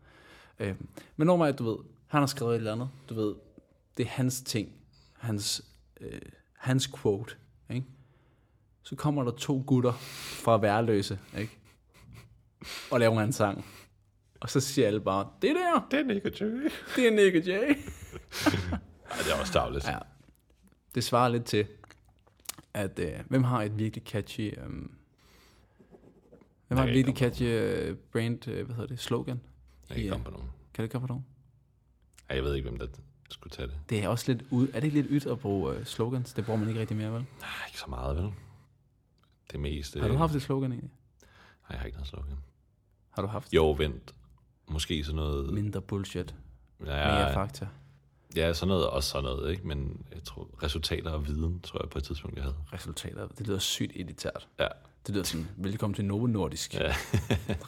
Øhm, men når man, du ved, han har skrevet et eller andet, du ved, det er hans ting, hans, øh, hans quote, ikke? Så kommer der to gutter fra værløse, ikke? Og laver en sang. Og så siger alle bare, det der,
Det er Nick Jay.
det er Nick Jay.
Ej, det er også tavligt.
Ja. Det svarer lidt til, at øh, hvem har et virkelig catchy... Øh, hvem har et virkelig catchy øh, brand, øh, hvad hedder det, slogan?
Jeg kan ikke komme på nogen.
Kan det komme på nogen?
Ej, jeg ved ikke, hvem der skulle tage det.
Det er også lidt ud, er det ikke lidt ydt at bruge øh, slogans? Det bruger man ikke rigtig mere, vel?
Nej, ikke så meget, vel? Det meste...
Har du haft et slogan egentlig?
Nej, jeg har ikke noget slogan.
Har du haft
Jo, vent. Måske sådan noget...
mindre bullshit,
ja,
mere fakta?
Ja, sådan noget, også sådan noget, ikke? Men jeg tror, resultater og viden, tror jeg på et tidspunkt, jeg havde.
Resultater, det lyder sygt elitært.
Ja,
Det lyder sådan, velkommen til Novo Nordisk.
Ja.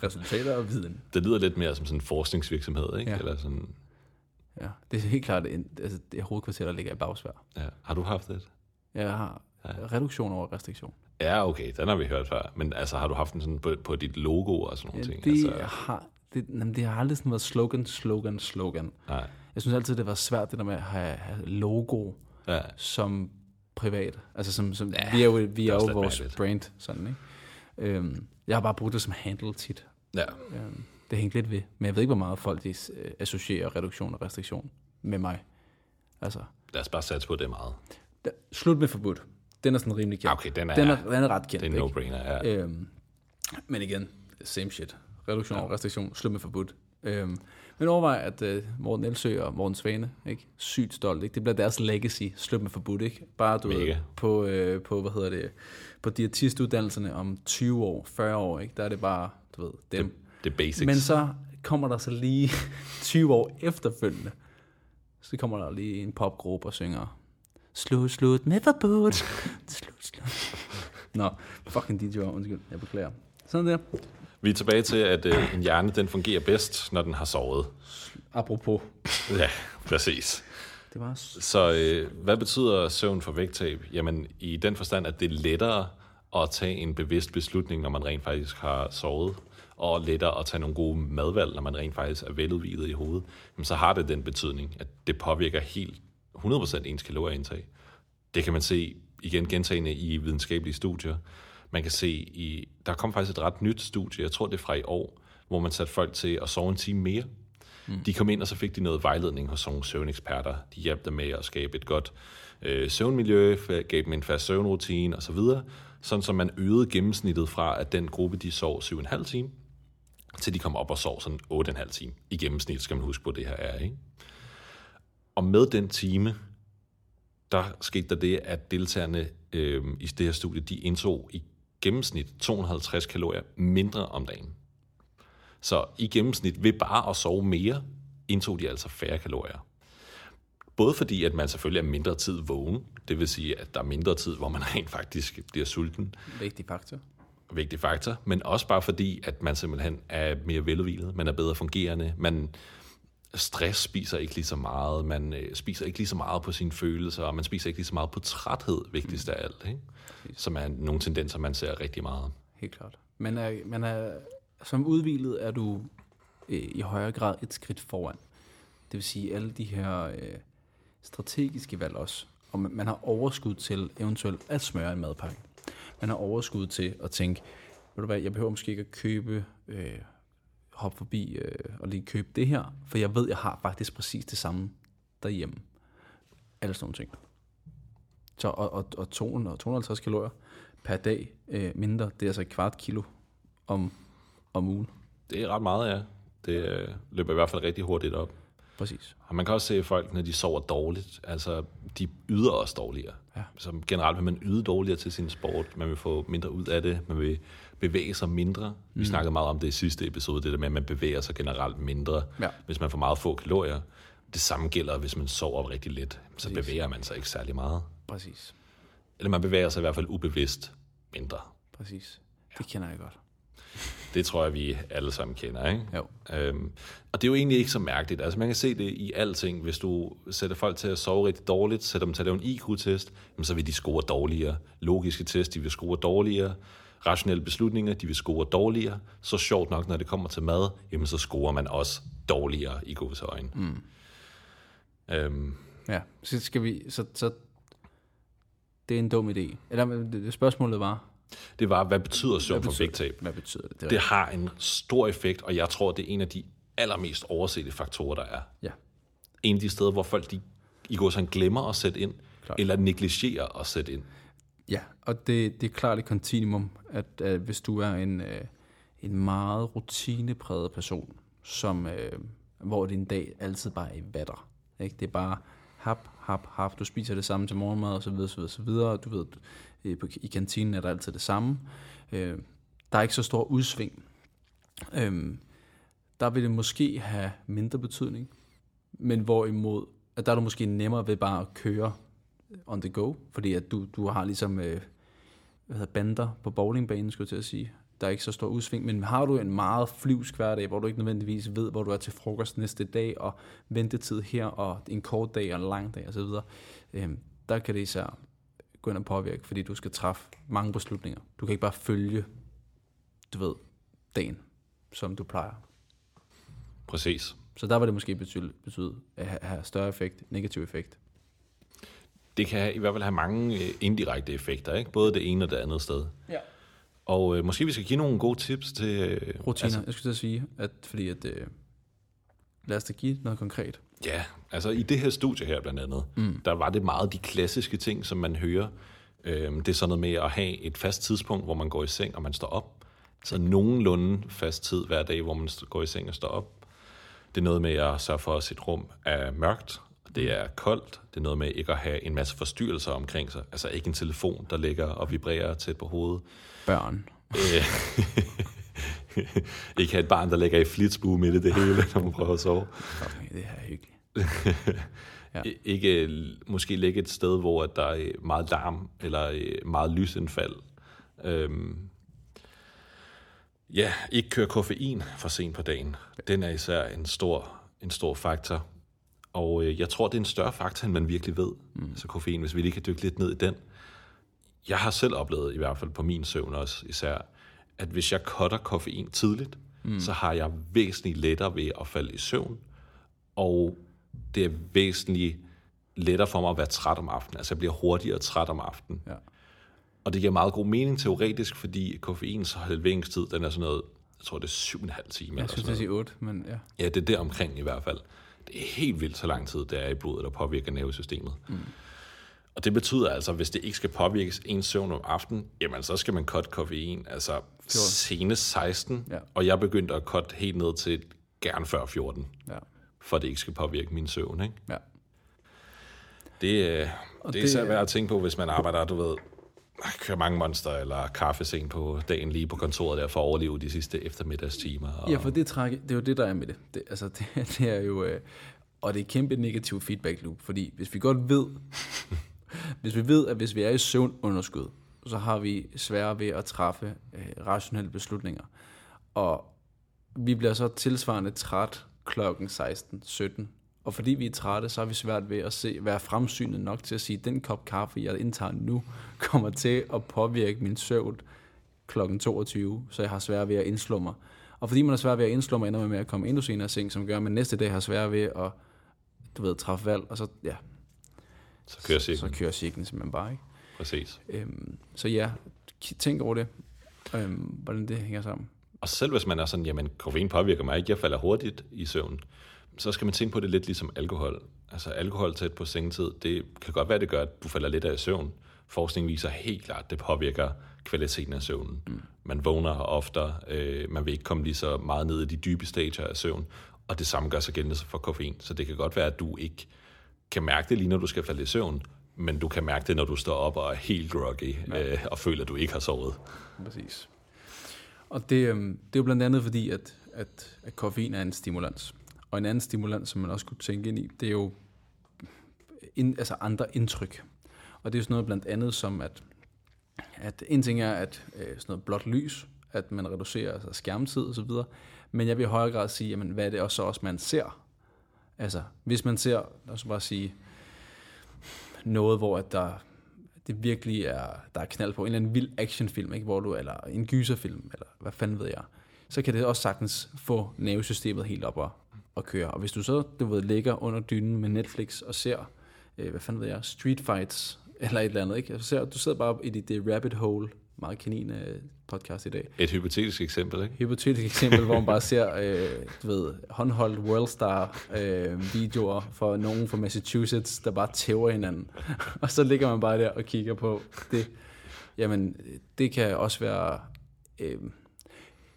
Resultater og viden.
det lyder lidt mere som sådan en forskningsvirksomhed, ikke?
Ja.
Eller sådan,
Ja, det er helt klart en, altså, det er hovedkvarter, der ligger i bagsvær.
ja. Har du haft det?
Jeg har reduktion over restriktion.
Ja, okay, den har vi hørt før. Men altså, har du haft den sådan på, på dit logo og sådan nogle
Ja,
ting?
det,
altså,
har, det, jamen, det har aldrig sådan været slogan, slogan, slogan.
nej.
Jeg synes altid, det var svært, det der med at have, have logo
Ja,
som privat. Altså, som, som, ja, vi er jo, vi er jo vores
mærkeligt.
brand, sådan, ikke? Øhm, jeg har bare brugt det som handle tit.
ja.
Øhm, det hængte lidt ved. Men jeg ved ikke, hvor meget folk de, øh, associerer reduktion og restriktion med mig. Altså,
Lad os bare satse på, det meget.
da, slut med forbudt. Den er sådan rimelig kendt.
Ja, okay, den er,
den, er, den er ret kendt.
det er no-brainer. Ja.
Øhm, men igen, same shit. Reduktion og restriktion, slut med forbudt. Øhm, men overvej, at øh, Morten Elsø og Morten Svane, ikke? sygt stolt, ikke? det bliver deres legacy, slut med forbudt, ikke? Bare du ved, på, øh, på, hvad hedder det, på diætistuddannelserne om 20 år, 40 år, ikke? der er det bare, du ved, dem.
Det, det er basics.
Men så kommer der så lige 20 år efterfølgende, så kommer der lige en popgruppe og synger, slut, slut med forbudt, slut, slut. Nå, fucking DJ, undskyld, jeg beklager. Sådan der.
Vi er tilbage til, at øh, en hjerne den fungerer bedst, når den har sovet.
Apropos,
Ja, præcis.
det var
Så øh, hvad betyder søvn for vægttab? Jamen i den forstand, at det er lettere at tage en bevidst beslutning, når man rent faktisk har sovet, og lettere at tage nogle gode madvalg, når man rent faktisk er veludvilet i hovedet, jamen, så har det den betydning, at det påvirker helt 100% ens kalorieindtag. Det kan man se igen gentagende i videnskabelige studier. Man kan se i, der kom faktisk et ret nyt studie, jeg tror det er fra i år, hvor man satte folk til at sove en time mere. Mm. De kom ind, og så fik de noget vejledning hos nogle søvneksperter. De hjalp dem med at skabe et godt øh, søvnmiljø, gav dem en fast søvnrutine osv., sådan som man øgede gennemsnittet fra, at den gruppe, de sov 7,5 time, til de kom op og sov sådan 8,5 time. I gennemsnit skal man huske på, det her er, ikke? Og med den time, der skete der det, at deltagerne øh, i det her studie, de indtog i gennemsnit 250 kalorier mindre om dagen. Så i gennemsnit ved bare at sove mere, indtog de altså færre kalorier. Både fordi, at man selvfølgelig er mindre tid vågen, det vil sige, at der er mindre tid, hvor man rent faktisk bliver sulten,
vigtig faktor
vigtig faktor, men også bare fordi, at man simpelthen er mere veludvilet, man er bedre fungerende, man stress spiser ikke lige så meget, man øh, spiser ikke lige så meget på sine følelser, og man spiser ikke lige så meget på træthed, vigtigst af alt, ikke? som er nogle tendenser, man ser rigtig meget.
Helt klart. Men er, man er, som udvilet er du øh, i højere grad et skridt foran. Det vil sige alle de her øh, strategiske valg også. Og man, man har overskud til eventuelt at smøre en madpakke. Man har overskud til at tænke, ved du hvad, jeg behøver måske ikke at købe, øh, hoppe forbi øh, og lige købe det her, for jeg ved, jeg har faktisk præcis det samme derhjemme. Alle sådan nogle ting. Så, og, og, og 200, 250 kalorier per dag øh, mindre, det er altså et kvart kilo om, om ugen.
Det er ret meget, ja. Det øh, løber i hvert fald rigtig hurtigt op.
Præcis.
Og man kan også se at folk, når de sover dårligt, altså de yder også dårligere.
Ja.
Så generelt vil man yde dårligere til sin sport, man vil få mindre ud af det, man vil bevæge sig mindre. Vi snakkede meget om det i sidste episode, det der med, at man bevæger sig generelt mindre,
Ja.
hvis man får meget få kalorier. Det samme gælder, hvis man sover rigtig let, så
Præcis.
bevæger man sig ikke særlig meget.
Præcis.
Eller man bevæger sig i hvert fald ubevidst mindre.
Præcis. Det kender jeg godt.
Det tror jeg, vi alle sammen kender, ikke?
Jo.
Øhm, og det er jo egentlig ikke så mærkeligt. Altså man kan se det i alting. Hvis du sætter folk til at sove rigtig dårligt, sætter dem til at lave en IQ-test, så vil de score dårligere. Logiske test, de vil score dårligere. Rationelle beslutninger, de vil score dårligere. Så sjovt nok, når det kommer til mad, jamen så scorer man også dårligere i gåseøjne. Mm. Øhm,
Ja, så skal vi, så, så det er en dum idé. Eller spørgsmålet var,
det var, hvad betyder søvn for
betyder
vægttab?
hvad betyder det? Det,
Det har en stor effekt, og jeg tror, det er en af de allermest oversete faktorer, der er.
ja,
en af de steder, hvor folk de, i går sådan glemmer at sætte ind,
Klart.
eller negligerer at sætte ind.
ja, og det, det er klart et kontinuum, at, at hvis du er en, øh, en meget rutinepræget person, som, øh, hvor din dag altid bare er i vatter. Ikke? Det er bare hap, hap, hap. Du spiser det samme til morgenmad, og så videre, så videre, så videre. Du ved, øh, på, i kantinen er der altid det samme. Øh, der er ikke så stor udsving. Øh, der vil det måske have mindre betydning, men hvorimod, at der er du måske nemmere ved bare at køre on the go, fordi at du, du har ligesom øh, hvad hedder, bander på bowlingbanen, skulle jeg til at sige. Der er ikke så stor udsving, men har du en meget flyvsk hverdag, hvor du ikke nødvendigvis ved, hvor du er til frokost næste dag, og ventetid her, og en kort dag og en lang dag osv., øh, der kan det især gå ind og påvirke, fordi du skal træffe mange beslutninger. Du kan ikke bare følge, du ved, dagen, som du plejer.
Præcis.
Så der var det måske betyde, betyde at have- større effekt, negativ effekt.
Det kan i hvert fald have mange øh, indirekte effekter, ikke? både det ene og det andet sted.
Ja.
Og øh, måske vi skal give nogle gode tips til... Øh,
Rutiner, altså, jeg skulle til at sige, at fordi at, øh, lad os da give noget konkret.
Ja, altså i det her studie her blandt andet, mm. der var det meget de klassiske ting, som man hører. Øhm, det er sådan noget med at have et fast tidspunkt, hvor man går i seng, og man står op. Så nogenlunde fast tid hver dag, hvor man går i seng og står op. Det er noget med at sørge for, at sit rum er mørkt, det er koldt, det er noget med ikke at have en masse forstyrrelser omkring sig. Altså ikke en telefon, der ligger og vibrerer tæt på hovedet.
Børn.
Ikke have et barn, der ligger i flitsbue midt i det hele, når man prøver at sove.
Okay, det her er hyggeligt.
Ja. Ikke øh, måske ligge et sted, hvor at der er meget larm eller øh, meget lysindfald. Øhm, ja, ikke køre koffein for sent på dagen. Den er især en stor, en stor faktor. Og øh, jeg tror, det er en større faktor, end man virkelig ved. Mm. Så koffein, hvis vi lige kan dykke lidt ned i den. Jeg har selv oplevet, i hvert fald på min søvn også især, at hvis jeg cutter koffein tidligt, mm. så har jeg væsentligt lettere ved at falde i søvn. Og det er væsentligt lettere for mig at være træt om aftenen. Altså jeg bliver hurtigere træt om aftenen.
Ja.
Og det giver meget god mening teoretisk, fordi koffeins halveringstid, den er sådan noget, jeg tror det er syv og en halv time.
Jeg at
noget.
sige 8, men ja.
Ja, det er der omkring i hvert fald. Det er helt vildt så lang tid, det er i blodet, der påvirker nervesystemet. Mm. Og det betyder altså, hvis det ikke skal påvirkes ens søvn om aftenen, jamen så skal man cut koffein, altså senest 16,
Ja.
og jeg begyndte at cut helt ned til gerne før 14,
ja.
for at det ikke skal påvirke min søvn, ikke?
ja.
Det, øh, det er
det
især
er-
værd at tænke på, hvis man arbejder, du ved, kører mange monster eller kaffe sent på dagen lige på kontoret der for at overleve de sidste eftermiddagstimer. Og,
Ja, for det, træk, det er jo det, der er med det. det altså, det, det er jo... Øh, og det er kæmpe negativ feedback loop, fordi hvis vi godt ved, hvis vi ved, at hvis vi er i søvnunderskud, så har vi sværere ved at træffe øh, rationelle beslutninger. Og vi bliver så tilsvarende træt klokken 16-17. Og fordi vi er trætte, så har vi svært ved at se, være fremsynet nok til at sige, at den kop kaffe, jeg indtager nu, kommer til at påvirke min søvn klokken 22, så jeg har svært ved at indslå mig. Og fordi man har svært ved at indslå mig, ender man med at komme endnu senere i seng, som gør, at man næste dag har svært ved at du ved, træffe valg, og så, ja,
så kører
så,
cirklen.
så kører cirklen simpelthen bare, ikke?
Præcis.
Øhm, så ja, tænk over det, øhm, hvordan det hænger sammen.
Og selv hvis man er sådan, jamen koffein påvirker mig ikke, jeg falder hurtigt i søvn, så skal man tænke på det lidt ligesom alkohol. Altså alkohol tæt på sengetid, det kan godt være, det gør, at du falder lidt af i søvn. Forskning viser helt klart, at det påvirker kvaliteten af søvnen. Mm. Man vågner oftere, øh, man vil ikke komme lige så meget ned i de dybe stager af søvn, og det samme gør sig gældende for koffein. Så det kan godt være, at du ikke kan mærke det lige, når du skal falde i søvn, men du kan mærke det, når du står op og er helt groggy, øh, og føler, at du ikke har sovet.
Præcis. Og det, øhm, det er jo blandt andet fordi, at, at, at koffein er en stimulans. Og en anden stimulans, som man også kunne tænke ind i, det er jo ind, altså andre indtryk. Og det er jo sådan noget blandt andet som, at, at en ting er, at øh, sådan noget blåt lys, at man reducerer altså skærmtid videre. Men jeg vil i højere grad sige, jamen, hvad er det også, også man ser? Altså, hvis man ser, lad os bare sige, noget, hvor at der det virkelig er, der er knald på en eller anden vild actionfilm, ikke? Hvor du, eller en gyserfilm, eller hvad fanden ved jeg, så kan det også sagtens få nervesystemet helt op og, og køre. Og hvis du så, du ved, ligger under dynen med Netflix og ser, øh, hvad fanden ved jeg, Street Fights, eller et eller andet, ikke? Så ser, du sidder bare i dit det rabbit hole, meget kanin podcast i dag.
Et hypotetisk eksempel, ikke?
Hypotetisk eksempel, hvor man bare ser, øh, du ved, håndholdt Worldstar øh, videoer for nogen fra Massachusetts, der bare tæver hinanden. og så ligger man bare der og kigger på det. Jamen, det kan også være øh,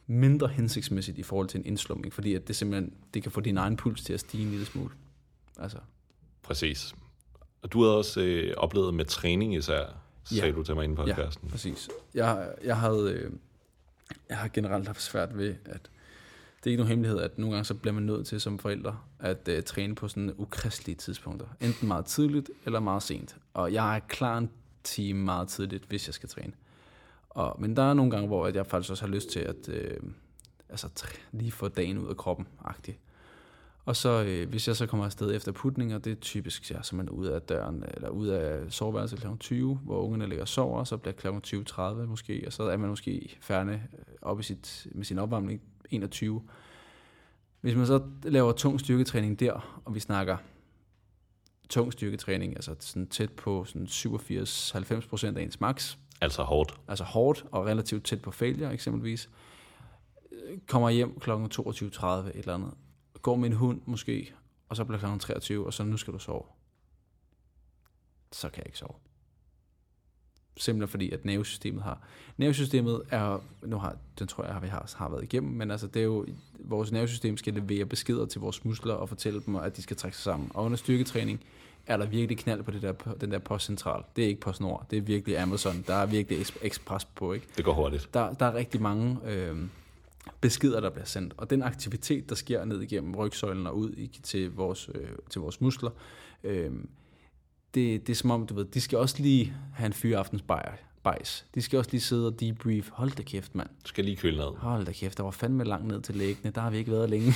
mindre hensigtsmæssigt i forhold til en indslumning, fordi at det simpelthen, det kan få din egen puls til at stige en lille smule. Altså,
Præcis. Og du havde også øh, oplevet med træning især, sagde
Ja.
du til mig inde på
Ja,
podcasten.
præcis. Jeg, jeg, havde, øh, jeg har generelt haft svært ved at det er ikke nogen hemmelighed, at nogle gange så bliver man nødt til som forældre at uh, træne på sådan ukristelige tidspunkter. Enten meget tidligt eller meget sent. Og jeg er klar en time meget tidligt, hvis jeg skal træne. Og, men der er nogle gange, hvor jeg faktisk også har lyst til at uh, altså, lige få dagen ud af kroppen, agtigt. Og så, øh, hvis jeg så kommer afsted efter putning, og det er typisk, ja, så man ud af døren, eller ud af soveværelset kl. 20, hvor ungerne ligger og sover, så bliver kl. 20.30 måske, og så er man måske færdig op i sit, med sin opvarmning 21. Hvis man så laver tung styrketræning der, og vi snakker tung styrketræning, altså sådan tæt på sådan 87-90% af ens max.
Altså hårdt.
Altså hårdt og relativt tæt på failure eksempelvis. Kommer hjem kl. 22.30 et eller andet. Går med en hund måske, og så bliver kl. 23, og så nu skal du sove. Så kan jeg ikke sove. Simpelthen fordi, at nervesystemet har... Nervesystemet er... Nu har, den tror jeg, vi har, har været igennem, men altså, det er jo... Vores nervesystem skal levere beskeder til vores muskler og fortælle dem, at de skal trække sig sammen. Og under styrketræning er der virkelig knald på det der, den der postcentral. Det er ikke PostNord, det er virkelig Amazon. Der er virkelig ekspres på, ikke?
Det går hurtigt.
Der, der er rigtig mange øh, beskeder, der bliver sendt. Og den aktivitet, der sker ned igennem rygsøjlen og ud til, vores, øh, til vores muskler, øh, det, det er som om, du ved, de skal også lige have en fyraftens bajs. De skal også lige sidde og debrief. Hold da kæft, mand.
Du skal lige køle ned.
Hold da kæft, der var fandme langt ned til læggene. Der har vi ikke været længe.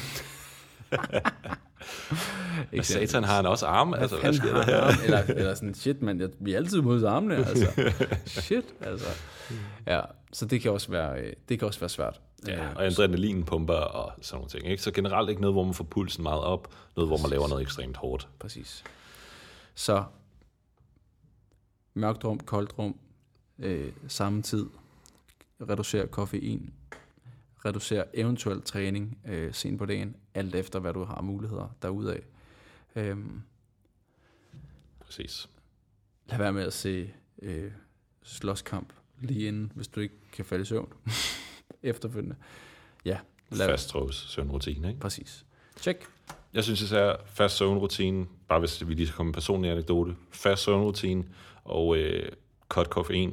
ikke satan har han også arme? Altså, hvad sker der her?
eller, eller sådan, shit, man, vi er altid mod armene, altså. Shit, altså. Ja, så det kan også være, øh, det kan også være svært.
Ja, og adrenalinpumper og sådan nogle ting. Ikke? Så generelt ikke noget, hvor man får pulsen meget op, noget, hvor man laver noget ekstremt hårdt.
Præcis. Så mørkt rum, koldt rum, øh, samme tid, reducere koffein, reducere eventuel træning øh, sent på dagen, alt efter hvad du har muligheder derudaf. Øhm,
Præcis.
Lad være med at se øh, slåskamp lige inden, hvis du ikke kan falde i søvn efterfølgende. Ja.
Lad fast tråds søvnrutine, ikke?
Præcis. Check.
Jeg synes især fast søvnrutine, bare hvis vi lige skal komme en personlig anekdote, fast søvnrutine og øh, cut koffein,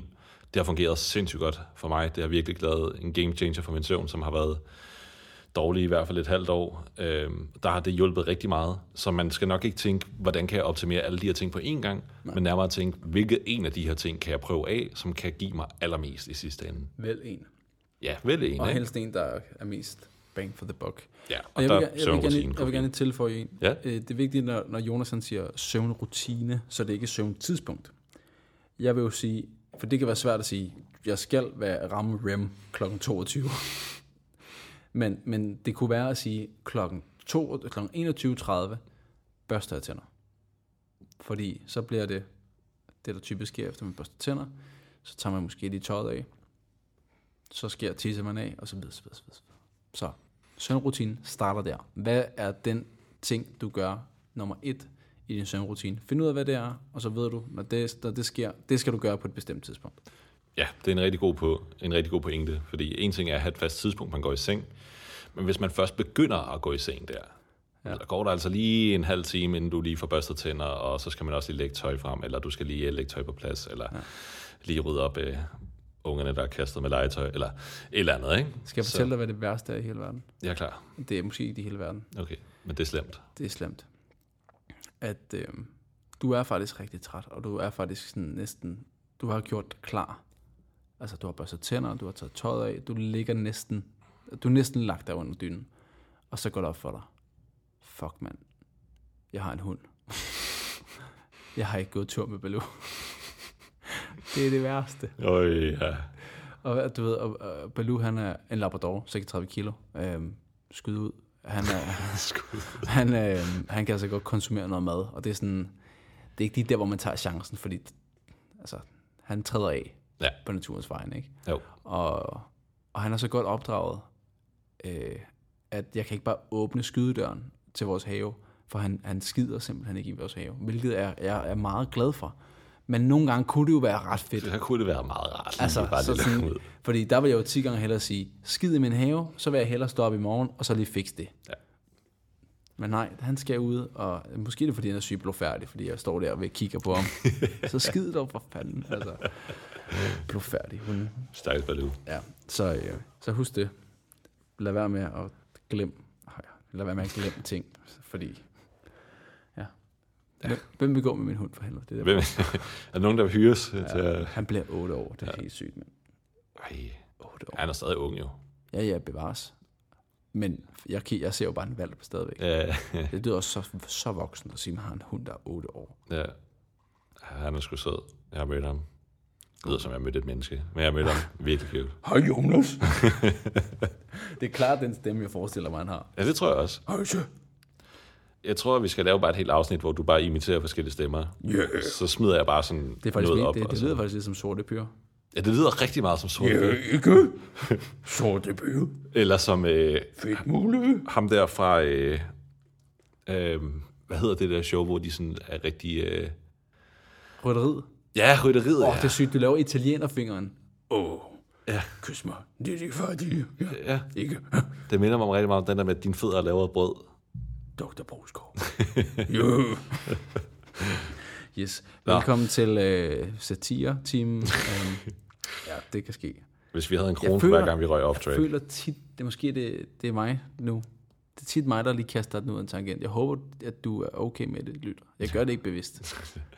det har fungeret sindssygt godt for mig. Det har virkelig lavet en game changer for min søvn, som har været dårlig i hvert fald et halvt år. Øh, der har det hjulpet rigtig meget. Så man skal nok ikke tænke, hvordan kan jeg optimere alle de her ting på én gang, Nej. men nærmere tænke, hvilket en af de her ting kan jeg prøve af, som kan give mig allermest i sidste ende.
Vel en.
Ja, vel en.
Og helst en, der er mest bang for the buck.
Ja, og,
og jeg,
der
vil, jeg, vil gerne, jeg vil gerne tilføje en.
Ja.
Øh, det er vigtigt, når, når Jonas han siger søvnrutine, så det er ikke søvntidspunkt. Jeg vil jo sige, for det kan være svært at sige, jeg skal være ramme REM kl. 22. men, men det kunne være at sige kl. 21.30 børster jeg tænder. Fordi så bliver det, det der typisk sker efter man børster tænder, så tager man måske lige tøjet af, så sker tisser man af, og så videre, så videre, så videre. Så søvnrutinen starter der. Hvad er den ting, du gør nummer et i din søvnrutine? Find ud af, hvad det er, og så ved du, når det, når det sker, det skal du gøre på et bestemt tidspunkt.
Ja, det er en rigtig god, på, en rigtig god pointe, fordi en ting er at have et fast tidspunkt, man går i seng, men hvis man først begynder at gå i seng der, ja. så går der altså lige en halv time, inden du lige får børstet tænder, og så skal man også lige lægge tøj frem, eller du skal lige lægge tøj på plads, eller ja. lige rydde op øh, ungerne, der er kastet med legetøj, eller et eller andet, ikke?
Skal jeg fortælle så. dig, hvad det værste er i hele verden?
Jeg er klar.
Det er måske ikke i hele verden.
Okay, men det er slemt.
Det er slemt. At øh, du er faktisk rigtig træt, og du er faktisk sådan næsten, du har gjort klar. Altså, du har børstet tænder, du har taget tøjet af, du ligger næsten, du er næsten lagt der under dynen. Og så går det op for dig. Fuck, mand. Jeg har en hund. jeg har ikke gået tur med Baloo. Det er det værste.
Øj, ja.
Og du ved, og, og Baloo, han er en Labrador, 36 kilo, øhm, skyde ud. Han, er, han, øh, han kan altså godt konsumere noget mad, og det er sådan, det er ikke lige der, hvor man tager chancen, fordi altså, han træder af
ja.
på naturens vejen, ikke?
Jo.
Og, og han er så godt opdraget, øh, at jeg kan ikke bare åbne skydedøren til vores have, for han, han skider simpelthen ikke i vores have, hvilket er, jeg er meget glad for. Men nogle gange kunne det jo være ret fedt.
Så kunne det være meget rart.
Altså,
bare
så sådan, ud. Fordi der vil jeg jo 10 gange hellere sige, skid i min have, så vil jeg hellere stå op i morgen, og så lige fikse det.
Ja.
Men nej, han skal ud, og måske er det, fordi han er blodfærdig, fordi jeg står der og kigger på ham. så skid dog for fanden. Altså, blodfærdig hunde.
Stærkt Baloo.
Ja, så, øh, så husk det. Lad være med at glem, lad være med at glemme ting, fordi. Hvem, hvem vil gå med min hund for helvede? Det der,
Hvem, er der nogen, der hyres? Ja. Til,
han bliver 8 år, det er ja. helt sygt, men
ej,
8 år.
han er stadig ung jo.
Ja, ja, bevares. Men jeg, jeg ser jo bare en valg på stadigvæk.
Ja,
Det lyder også så, så voksen at sige, at man har en hund, der er 8 år.
ja. Han er sgu sød. Jeg har mødt ham. Det lyder som, jeg har mødt et menneske. Men jeg har mødt ham virkelig cute.
Hej Jonas. det er klart den stemme, jeg forestiller mig, han har.
Ja, det tror jeg også.
Hej.
Jeg tror, vi skal lave bare et helt afsnit, hvor du bare imiterer forskellige stemmer.
Yeah.
Så smider jeg bare sådan
Det er faktisk
noget
min,
op.
det, det lyder faktisk lidt som sorte pyre.
Ja, det lyder rigtig meget som sort.
ikke. Sorte pyre.
Eller som øh,
Fedt muligt.
ham der fra... Øh, øh, hvad hedder det der show, hvor de sådan er rigtig... Øh,
Rytteriet.
ja, rytteriet.
Åh,
ja.
oh, det er sygt, du laver italienerfingeren. Åh, oh,
Ja.
kys mig. Det er de fattige. Ja.
ja,
Ikke?
det minder mig rigtig meget om den der med, at dine fødder er lavet af brød.
Dr. Broskov. jo. Yes. Velkommen til øh, satire-team. um, ja, det kan ske.
Hvis vi havde en
Jeg
krone
føler-
hver gang, vi røg off
Jeg
track.
føler tit, det måske det, det er mig nu. Det er tit mig, der lige kaster den ud af en tangent. Jeg håber, at du er okay med det, lytter. Jeg gør det ikke bevidst.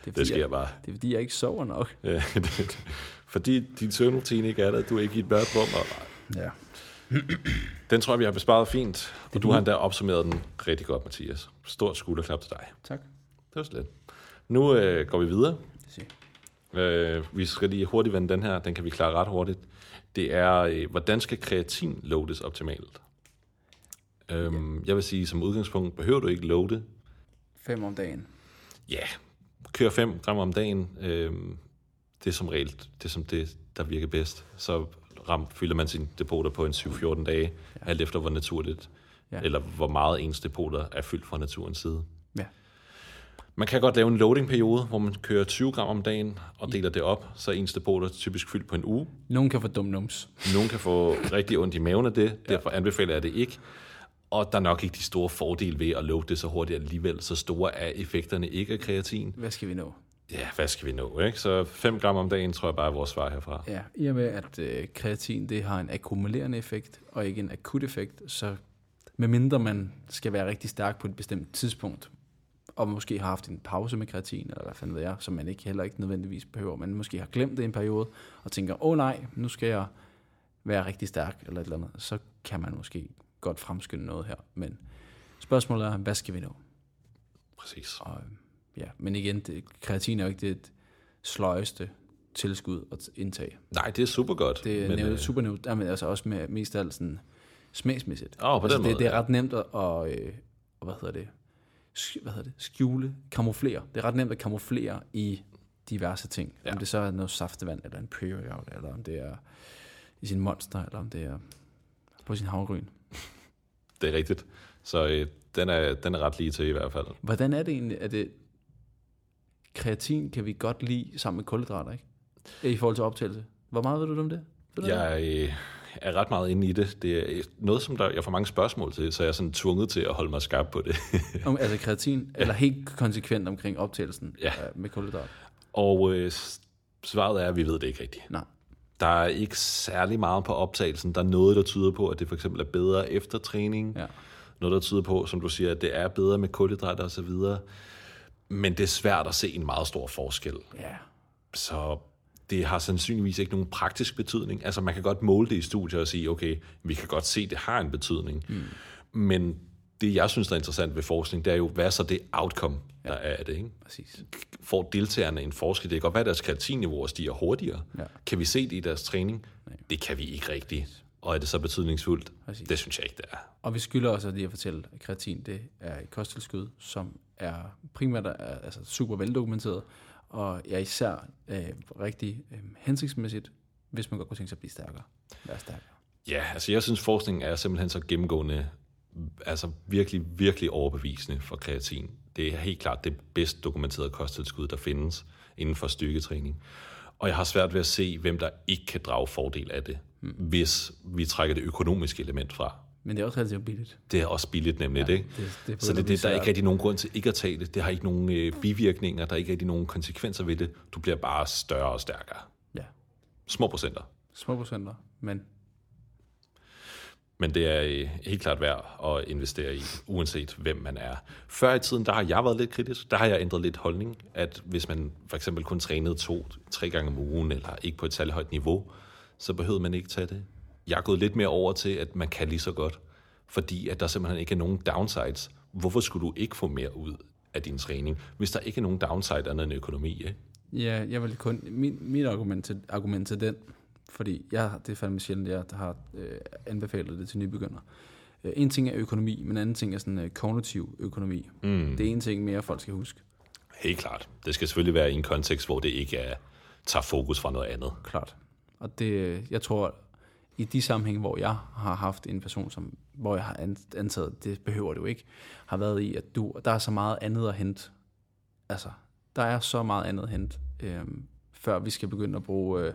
Det, er, fordi,
Det sker
jeg,
bare.
det er fordi, jeg ikke sover nok.
Ja, det, fordi din søvnrutine ikke er der, du er ikke i et mørkt rum. Og
Ja.
den tror jeg, vi har besparet fint. Og du har endda opsummeret den rigtig godt, Mathias. Stort skulderklap til dig.
Tak.
Det var slet. Nu øh, går vi videre. Øh, vi skal lige hurtigt vende den her. Den kan vi klare ret hurtigt. Det er, øh, hvordan skal kreatin loades optimalt? Øhm, Jeg vil sige, som udgangspunkt behøver du ikke loade.
Fem om dagen.
Ja, kør 5 gram om dagen. Øhm, det er som regel det, er som det, der virker bedst. Så ram, fylder man sine depoter på en 7-14 dage, ja. alt efter hvor naturligt,
Ja.
ja. eller hvor meget ens depoter er fyldt fra naturens side.
Ja.
Man kan godt lave en loading-periode, hvor man kører 20 gram om dagen og deler det op, så ens depoter typisk fyldt på en uge.
Nogen kan få dum nums.
Nogle kan få rigtig ondt i maven af det, derfor anbefaler jeg det ikke. Og der er nok ikke de store fordele ved at loade det så hurtigt alligevel. Så store er effekterne ikke af kreatin.
Hvad skal vi nå?
Ja, hvad skal vi nå, ikke? Så 5 gram om dagen, tror jeg bare er vores svar herfra.
Ja, i og med, at øh, kreatin det har en akkumulerende effekt, og ikke en akut effekt, så medmindre man skal være rigtig stærk på et bestemt tidspunkt, og måske har haft en pause med kreatin, eller hvad fanden ved jeg, som man ikke heller ikke nødvendigvis behøver, man måske har glemt det i en periode, og tænker, åh oh, nej, nu skal jeg være rigtig stærk, eller et eller andet, så kan man måske godt fremskynde noget her. Men spørgsmålet er, hvad skal vi nå?
Præcis.
Og, ja, men igen, det, kreatin er jo ikke det sløjeste tilskud at indtage.
Nej, det er super godt.
Det er
men, øh,
super nævnt, ja, men altså også med mest af alt sådan smagsmæssigt.
Åh, på
altså,
den
det,
måde,
det er
ja.
ret nemt at, og, øh, og hvad hedder det, hvad hedder det, skjule, kamuflere. Det er ret nemt at kamuflere i diverse ting. Ja. Om det så er noget saftevand, eller en pre-workout, eller om det er i sin monster, eller om det er på sin havgryn.
det er rigtigt. Så øh, den, er, den er ret lige til i hvert fald.
Hvordan er det egentlig, at det, kreatin kan vi godt lide sammen med kulhydrater, ikke? I forhold til optagelse. Hvor meget ved du om det? Ved du?
Jeg øh, er ret meget inde i det. Det er noget, som der, jeg får mange spørgsmål til, så jeg er sådan tvunget til at holde mig skarp på det.
Om, altså kreatin, ja. eller helt konsekvent omkring optagelsen
Ja.
øh, med kulhydrat?
Og øh, svaret er, at vi ved det ikke rigtigt.
Nej.
Der er ikke særlig meget på optagelsen. Der er noget, der tyder på, at det for eksempel er bedre efter træning.
Ja.
Noget, der tyder på, som du siger, at det er bedre med kulhydrater osv. Men det er svært at se en meget stor forskel.
Ja.
Så det har sandsynligvis ikke nogen praktisk betydning. Altså man kan godt måle det i studier og sige, okay, vi kan godt se, at det har en betydning. Mm. Men det, jeg synes, der er interessant ved forskning, det er jo, hvad er så det outcome, der er af det? Ikke?
Præcis.
Får deltagerne en forskel? Det kan godt være, at deres kreatinniveauer stiger hurtigere.
Ja.
Kan vi se det i deres træning? Nej. Det kan vi ikke rigtigt. Og er det så betydningsfuldt?
Præcis.
Det synes jeg ikke, det er.
Og vi skylder også lige at fortælle, at kreatin det er et kosttilskud, som er primært er, altså super veldokumenteret, og er især øh, rigtig øh, hensigtsmæssigt, hvis man godt kunne tænke sig at blive stærkere. Være stærkere.
Ja, altså jeg synes, forskningen er simpelthen så gennemgående, altså virkelig, virkelig overbevisende for kreatin. Det er helt klart det bedst dokumenterede kosttilskud, der findes inden for styrketræning. Og jeg har svært ved at se, hvem der ikke kan drage fordel af det, mm. hvis vi trækker det økonomiske element fra.
Men det er også relativt billigt.
Det er også billigt nemlig, ja, ikke?
det- det
Så det, det, der er ikke rigtig nogen grund til ikke at tage det. Det har ikke nogen øh, bivirkninger, der er ikke rigtig nogen konsekvenser ved det. Du bliver bare større og stærkere.
Ja.
Små procenter.
Små procenter, men
Men det er øh, helt klart værd at investere i, uanset hvem man er. Før i tiden, der har jeg været lidt kritisk. Der har jeg ændret lidt holdning, at hvis man for eksempel kun trænede to, tre gange om ugen, eller ikke på et særligt højt niveau, så behøvede man ikke tage det. Jeg er gået lidt mere over til, at man kan lige så godt, fordi at der simpelthen ikke er nogen downsides. Hvorfor skulle du ikke få mere ud af din træning, hvis der ikke er nogen downside andet end økonomi? Ikke?
Ja, jeg vil kun... Min, mit argument til, argument til den, fordi jeg, det er fandme sjældent, jeg har øh, anbefalet det til nybegyndere. Øh, en ting er økonomi, men en anden ting er sådan øh, kognitiv økonomi. Mm. Det er en ting mere, folk skal huske.
Helt klart. Det skal selvfølgelig være i en kontekst, hvor det ikke er, tager fokus fra noget andet.
Klart. Og det, jeg tror, i de sammenhænge, hvor jeg har haft en person, som, hvor jeg har antaget, det behøver jo ikke, har været i, at du, der er så meget andet at hente. Altså, der er så meget andet at hente, øh, før vi skal begynde at bruge øh,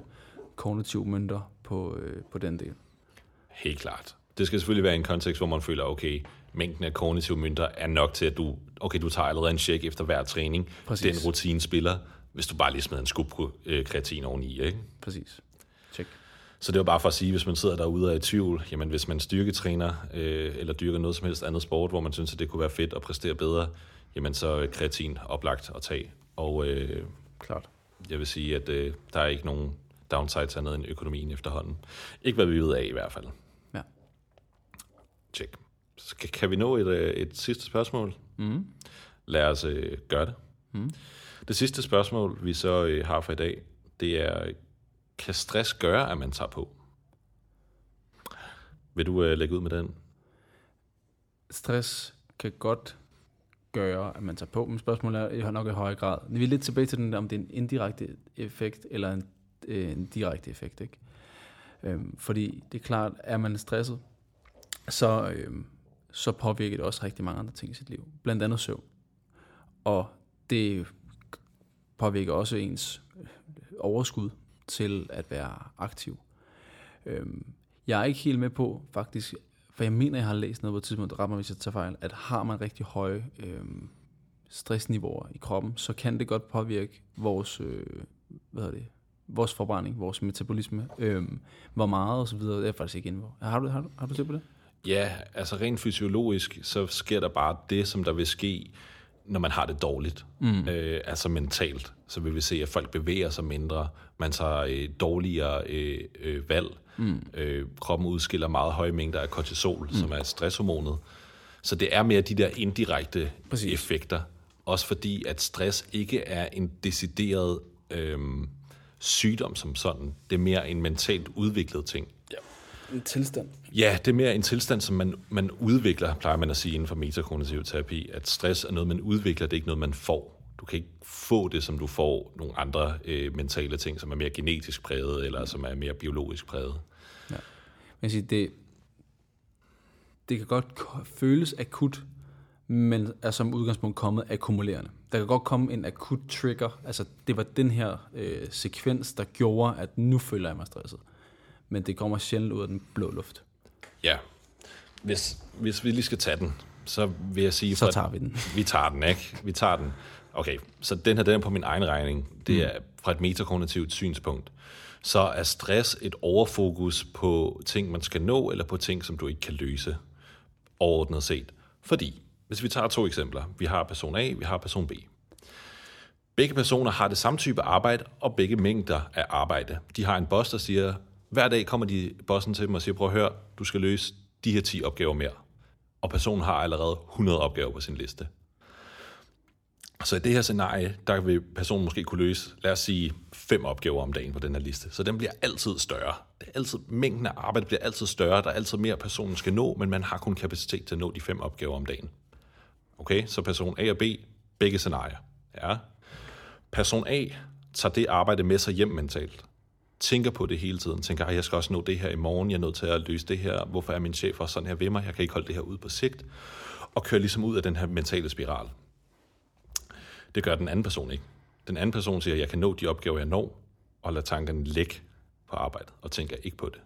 kognitive mønter på, øh, på den del.
Helt klart. Det skal selvfølgelig være en kontekst, hvor man føler, okay, mængden af kognitive mønter er nok til, at du, okay, du tager allerede en check efter hver træning. Præcis. Den rutine spiller, hvis du bare lige smider en skub på øh, kreatin oveni, ikke?
Præcis.
Så det var bare for at sige, hvis man sidder derude og er i tvivl, jamen hvis man styrketræner øh, eller dyrker noget som helst andet sport, hvor man synes, at det kunne være fedt at præstere bedre, jamen så kreatin oplagt at tage. Og øh,
Klart.
jeg vil sige, at øh, der er ikke nogen downsides andet end økonomien efterhånden. Ikke hvad vi ved af i hvert fald.
Ja.
Check. Så kan vi nå et, øh, et sidste spørgsmål?
Mm.
Lad os øh, gøre det.
Mm.
Det sidste spørgsmål, vi så øh, har for i dag, det er, kan stress gøre, at man tager på? Vil du øh, lægge ud med den?
Stress kan godt gøre, at man tager på, men spørgsmålet er nok i høj grad. Vi er lidt tilbage til den, om det er en indirekte effekt eller en, øh, en direkte effekt. Ikke? Øhm, fordi det er klart, er man stresset, så, øhm, så påvirker det også rigtig mange andre ting i sit liv. Blandt andet søvn. Og det påvirker også ens øh, overskud til at være aktiv. Øhm, jeg er ikke helt med på, faktisk, for jeg mener, jeg har læst noget på et tidspunkt, ret mig, hvis jeg tager fejl, at har man rigtig høje øhm, stressniveauer i kroppen, så kan det godt påvirke vores, øh, hvad hedder det, vores forbrænding, vores metabolisme, øhm, hvor meget og så videre, det er faktisk ikke inde på. Har du, har du, har du set på det?
Ja, altså rent fysiologisk, så sker der bare det, som der vil ske, når man har det dårligt, mm. øh, altså mentalt, så vil vi se, at folk bevæger sig mindre, man tager øh, dårligere øh, øh, valg, mm. øh, kroppen udskiller meget høje mængder af kortisol, mm. som er stresshormonet. Så det er mere de der indirekte Præcis. effekter, også fordi at stress ikke er en decideret øh, sygdom som sådan, det er mere en mentalt udviklet ting.
Ja. En tilstand.
Ja, det er mere en tilstand, som man, man udvikler, plejer man at sige inden for metakognitiv terapi, at stress er noget, man udvikler, det er ikke noget, man får. Du kan ikke få det, som du får nogle andre øh, mentale ting, som er mere genetisk præget, eller som er mere biologisk præget.
Ja. Men sige, det, det kan godt føles akut, men er som udgangspunkt kommet akkumulerende. Der kan godt komme en akut trigger, altså det var den her øh, sekvens, der gjorde, at nu føler jeg mig stresset men det kommer sjældent ud af den blå luft.
Ja. Hvis, hvis vi lige skal tage den, så vil jeg sige...
Så tager vi den.
Vi tager den, ikke? Vi tager den. Okay, så den her, den er på min egen regning. Det mm. er fra et metakognitivt synspunkt. Så er stress et overfokus på ting, man skal nå, eller på ting, som du ikke kan løse overordnet set. Fordi, hvis vi tager to eksempler. Vi har person A, vi har person B. Begge personer har det samme type arbejde, og begge mængder af arbejde. De har en boss, der siger, hver dag kommer de bossen til dem og siger, prøv at høre, du skal løse de her 10 opgaver mere. Og personen har allerede 100 opgaver på sin liste. Så i det her scenarie, der vil personen måske kunne løse, lad os sige, fem opgaver om dagen på den her liste. Så den bliver altid større. Det er altid, mængden af arbejde bliver altid større. Der er altid mere, personen skal nå, men man har kun kapacitet til at nå de fem opgaver om dagen. Okay, så person A og B, begge scenarier. Ja. Person A tager det arbejde med sig hjem mentalt tænker på det hele tiden, tænker, at jeg skal også nå det her i morgen, jeg er nødt til at løse det her, hvorfor er min chef også sådan her ved mig, jeg kan ikke holde det her ud på sigt, og kører ligesom ud af den her mentale spiral. Det gør den anden person ikke. Den anden person siger, at jeg kan nå de opgaver, jeg når, og lader tankerne ligge på arbejdet, og tænker ikke på det.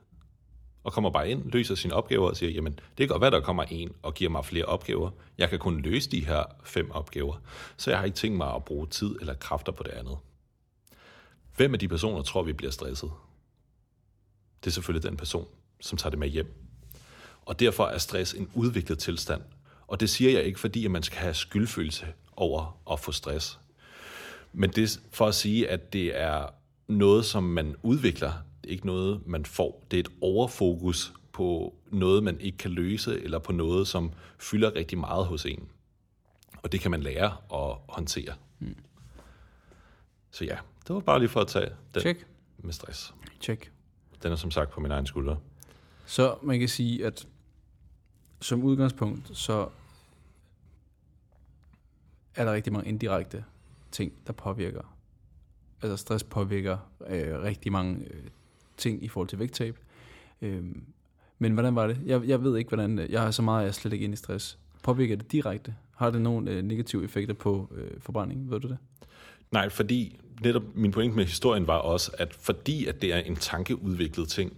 Og kommer bare ind, løser sine opgaver og siger, jamen, det kan godt være, der kommer en og giver mig flere opgaver. Jeg kan kun løse de her fem opgaver, så jeg har ikke tænkt mig at bruge tid eller kræfter på det andet. Hvem af de personer tror vi bliver stresset? Det er selvfølgelig den person, som tager det med hjem. Og derfor er stress en udviklet tilstand. Og det siger jeg ikke, fordi at man skal have skyldfølelse over at få stress. Men det er for at sige, at det er noget, som man udvikler, det er ikke noget, man får. Det er et overfokus på noget, man ikke kan løse, eller på noget, som fylder rigtig meget hos en. Og det kan man lære at håndtere. Mm. Så ja, det var bare lige for at tage den
Check.
med stress.
Check.
Den er som sagt på min egen skulder.
Så man kan sige, at som udgangspunkt, så er der rigtig mange indirekte ting, der påvirker. Altså stress påvirker øh, rigtig mange øh, ting i forhold til vægttab. Øh, men hvordan var det? Jeg, jeg ved ikke, hvordan... Øh, jeg har så meget, jeg er slet ikke inde i stress. Påvirker det direkte? Har det nogle øh, negative effekter på øh, forbrænding? Ved du det?
Nej, fordi netop min pointe med historien var også, at fordi at det er en tankeudviklet ting,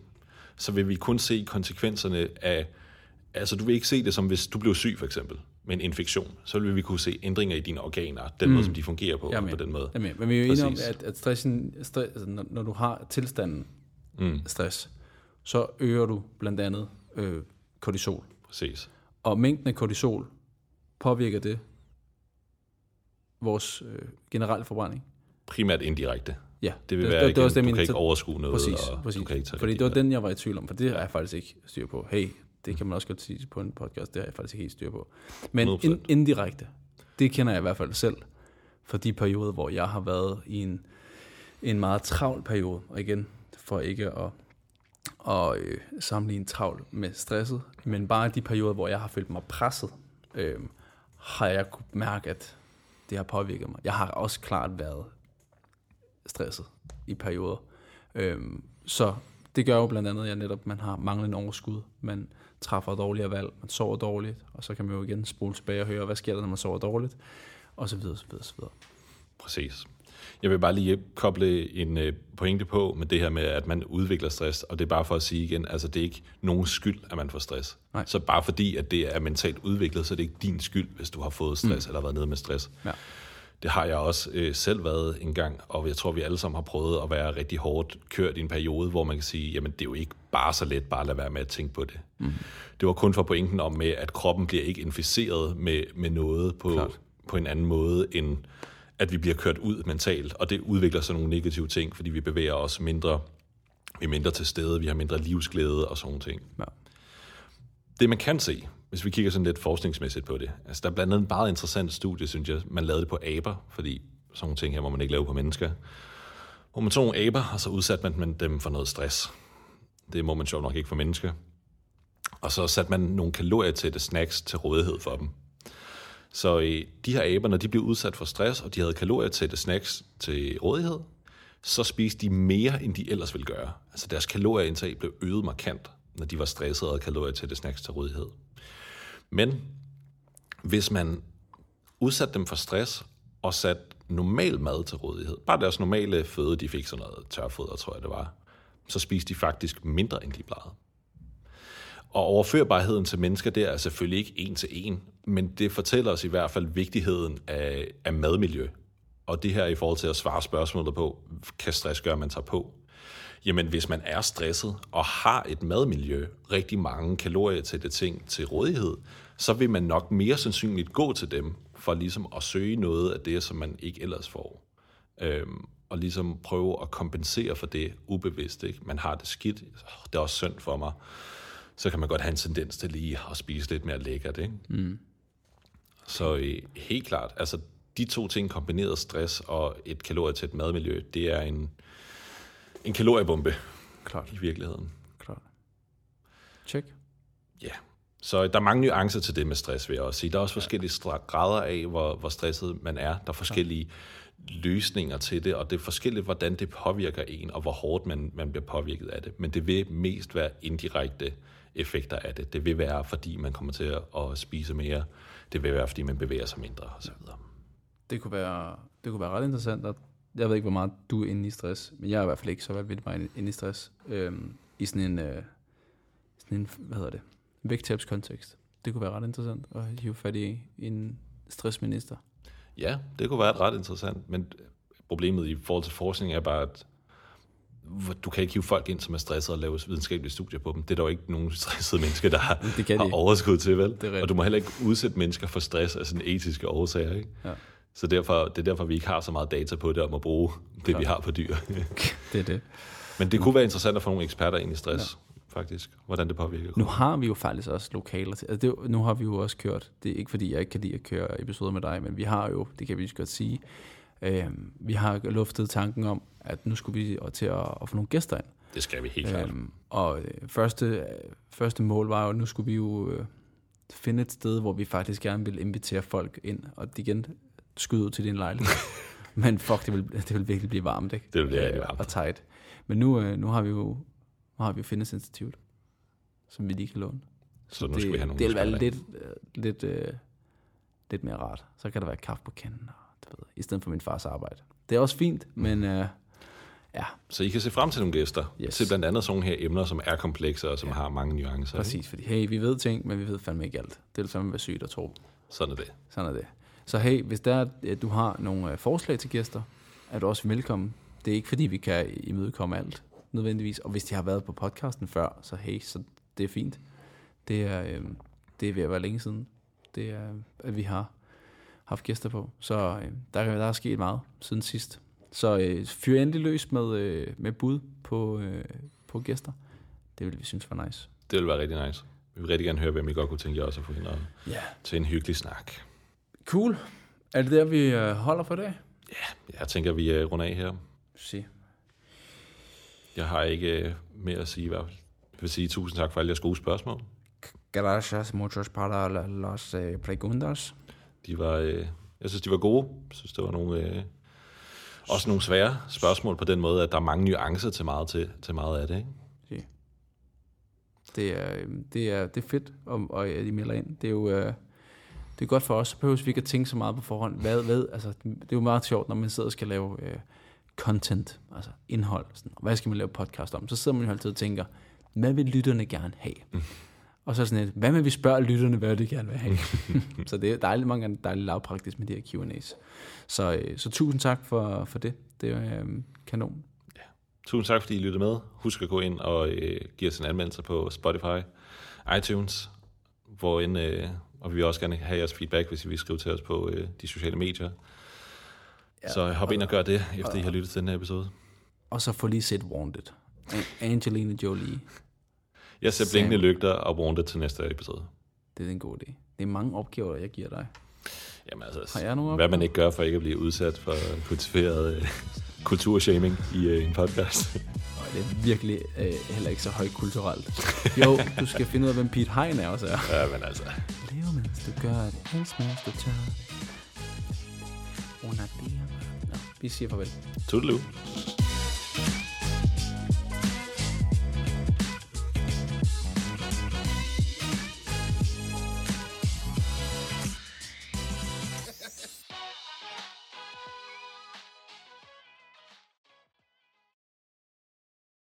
så vil vi kun se konsekvenserne af... Altså, du vil ikke se det som, hvis du blev syg, for eksempel, med en infektion. Så vil vi kunne se ændringer i dine organer, den mm. måde, som de fungerer på,
er
på den måde.
Med. Men vi er jo enige om, at, at stressen, stress, altså, når, du har tilstanden
Mm,
stress, så øger du blandt andet øh, kortisol.
præcis.
Og mængden af kortisol, påvirker det vores øh, generelle forbrænding?
Primært indirekte.
Ja,
Det vil
det,
være
det,
igen,
det, det,
du kan ikke overskue noget,
Præcis,
og
præcis.
du kan ikke tage
Fordi det var den, jeg var i tvivl om, for det har jeg faktisk ikke styr på. Hey, det kan man også godt sige på en podcast, det har jeg faktisk ikke helt styr på. Men
100%.
in, indirekte, det kender jeg i hvert fald selv, for de perioder, hvor jeg har været i en, en meget travl periode, og igen, for ikke at, at øh, sammenligne travl med stresset, men bare de perioder, hvor jeg har følt mig presset, øh, har jeg kunne mærke, at det har påvirket mig. Jeg har også klart været stresset i perioder. Øhm, så det gør jo blandt andet, at netop man har manglende overskud, man træffer dårligere valg, man sover dårligt, og så kan man jo igen spole tilbage og høre, hvad sker der, når man sover dårligt, og så videre, så videre, så videre.
Præcis. Jeg vil bare lige koble en øh, pointe på med det her med, at man udvikler stress, og det er bare for at sige igen, altså det er ikke nogen skyld, at man får stress.
Nej.
Så bare fordi, at det er mentalt udviklet, så er det ikke din skyld, hvis du har fået stress mm. eller været nede med stress.
Ja.
Det har jeg også øh, selv været en gang, og jeg tror, vi alle sammen har prøvet at være rigtig hårdt kørt i en periode, hvor man kan sige, jamen det er jo ikke bare så let bare at lade være med at tænke på det. Mm. Det var kun for pointen om med, at kroppen bliver ikke inficeret med, med noget på,
Klart.
på en anden måde, end at vi bliver kørt ud mentalt, og det udvikler sig nogle negative ting, fordi vi bevæger os mindre, vi er mindre til stede, vi har mindre livsglæde og sådan ting.
Ja.
Det man kan se, hvis vi kigger sådan lidt forskningsmæssigt på det, altså der er blandt andet en meget interessant studie, synes jeg, man lavede det på aber, fordi sådan nogle ting her må man ikke lave på mennesker, hvor man tog nogle aber, og så udsatte man dem for noget stress. Det må man sjovt nok ikke for mennesker. Og så satte man nogle kalorier til det snacks til rådighed for dem. Så øh, de her aber, når de blev udsat for stress, og de havde kalorier til det snacks til rådighed, så spiste de mere, end de ellers ville gøre. Altså deres kalorieindtag blev øget markant, når de var stressede og havde kalorier til det snacks til rådighed. Men hvis man udsatte dem for stress og satte normal mad til rådighed, bare deres normale føde, de fik sådan noget tørfoder, tror jeg det var, så spiste de faktisk mindre, end de plejede. Og overførbarheden til mennesker, det er selvfølgelig ikke en til en, men det fortæller os i hvert fald vigtigheden af, af madmiljø. Og det her i forhold til at svare spørgsmålet på, kan stress gøre, man tager på? Jamen, hvis man er stresset og har et madmiljø, rigtig mange kalorier til det ting til rådighed, så vil man nok mere sandsynligt gå til dem, for ligesom at søge noget af det, som man ikke ellers får. Øhm, og ligesom prøve at kompensere for det ubevidst. Ikke? Man har det skidt, det er også synd for mig. Så kan man godt have en tendens til lige at spise lidt mere lækkert. Ikke? Mm. Så øh, helt klart, altså de to ting kombineret stress og et kalorie til et madmiljø, det er en, en kaloriebombe
Klart,
i virkeligheden.
klart. Check.
Ja, så der er mange nuancer til det med stress, vil jeg også sige. Der er også forskellige grader af, hvor, hvor stresset man er. Der er forskellige løsninger til det, og det er forskelligt, hvordan det påvirker en, og hvor hårdt man, man bliver påvirket af det. Men det vil mest være indirekte effekter af det. Det vil være, fordi man kommer til at, spise mere. Det vil være, fordi man bevæger sig mindre, osv.
Det kunne være, det kunne være ret interessant. At, jeg ved ikke, hvor meget du er inde i stress, men jeg er i hvert fald ikke så vildt meget inde i stress. Øhm, I sådan en, øh, sådan en, hvad hedder det, vægttabskontekst. Det kunne være ret interessant at hive fat i en stressminister.
Ja, det kunne være ret interessant, men problemet i forhold til forskning er bare, at du kan ikke hive folk ind, som er stresset og lave videnskabelige studier på dem. Det er der jo ikke nogen stressede mennesker, der har,
Det kan de
har overskud til, vel?
rigtigt.
og du må heller ikke udsætte mennesker for stress af sådan etiske årsager, ikke?
Ja.
Så derfor, det er derfor, vi ikke har så meget data på det, om at bruge det, vi har på dyr.
Det er det.
Men det kunne være interessant at få nogle eksperter ind i stress, ja. Faktisk. Hvordan det påvirker.
Nu har vi jo faktisk også lokaler til. Altså det, nu har vi jo også kørt, det er ikke fordi, jeg ikke kan lide at køre episoder med dig, men vi har jo, det kan vi lige godt sige, øh, vi har luftet tanken om, at nu skulle vi til at, at få nogle gæster ind.
Det skal vi helt klart.
Øhm, og øh, første, øh, første mål var jo, at nu skulle vi jo øh, finde et sted, hvor vi faktisk gerne vil invitere folk ind, og igen skyde ud til din lejlighed. Men fuck, det vil, det vil virkelig blive varmt, ikke?
Det vil blive rigtig varmt.
Og tight. Men nu, øh, nu har vi jo har vi jo Fitness Institute, som vi lige kan låne.
Så nu
det,
skal vi have nogle
det vil være lidt, øh, lidt, øh, lidt mere rart. Så kan der være kaffe på kanden, og, du ved, i stedet for min fars arbejde. Det er også fint, men øh, ja,
Så I kan se frem til nogle gæster.
Yes.
Til blandt andet sådan nogle her emner, som er komplekse og som
Ja.
har mange nuancer. ikke?
præcis. Fordi hey, vi ved ting, men vi ved fandme ikke alt. Det vil fandme være sygt at tro.
Sådan er det.
Sådan er det. Så hey, hvis der er, at du har nogle øh, forslag til gæster, er du også velkommen. Det er ikke fordi, vi kan imødekomme alt, nødvendigvis. Og hvis de har været på podcasten før, så hey, så det er fint. Det er, øh, det er ved at være længe siden, det er, at vi har haft gæster på. Så øh, der, der er sket meget siden sidst. Så øh, fyr endelig løs med, øh, med bud på, øh, på gæster. Det vil vi synes var nice.
Det vil være rigtig nice. Vi vil rigtig gerne høre, hvem I godt kunne tænke jer også at få og
Ja.
til en hyggelig snak.
Cool. Er det der, vi øh, holder for i dag?
Jeg tænker, vi er rundt af her.
Se.
Jeg har ikke øh, mere at sige i hvert fald. Jeg vil sige tusind tak for alle jeres gode spørgsmål.
Gracias muchos para la- las eh, preguntas.
De var, øh, jeg synes, de var gode. Jeg synes, det var nogle, øh, også nogle svære spørgsmål på den måde, at der er mange nuancer til meget, til, til meget af det. Ikke?
Det er, øh, det er, det er fedt, om, og at I melder ind. Det er jo øh, det er godt for os, så behøver vi ikke at tænke så meget på forhånd. Hvad, hvad, altså, det er jo meget sjovt, når man sidder og skal lave øh, content, altså indhold. Sådan, hvad skal man lave podcast om? Så sidder man jo altid og tænker, hvad vil lytterne gerne have? Og så sådan et, hvad med vi spørger lytterne, hvad de gerne vil have? så det er dejligt, mange gange dejligt lavpraktisk med de her Q&A's. Så, øh, så tusind tak for, for det. Det er øh, kanon.
Tusind tak, fordi I lyttede med. Husk at gå ind og øh, give os en anmeldelse på Spotify, iTunes, hvor end, øh, og vi vil også gerne have jeres feedback, hvis I vil skrive til os på øh, de sociale medier. Ja, så hop ind og gør det, efter I har lyttet til den her episode.
Og så få lige set Wanted. An- Angelina Jolie.
Jeg ser blinkende lygter og Wanted til næste episode.
Det er en god idé. Det er mange opgaver, jeg giver dig.
Jamen altså,
Har jeg nogle
hvad man ikke gør for ikke at blive udsat for kultiveret øh, kulturshaming i øh, en podcast.
Og det er virkelig øh, heller ikke så højkulturelt. Jo, du skal finde ud af, hvem Pete Hein er også er.
ja, men altså,
Lev, mens du gør det. Hals, mens du tør. Under det. Vi siger farvel.
toodaloo.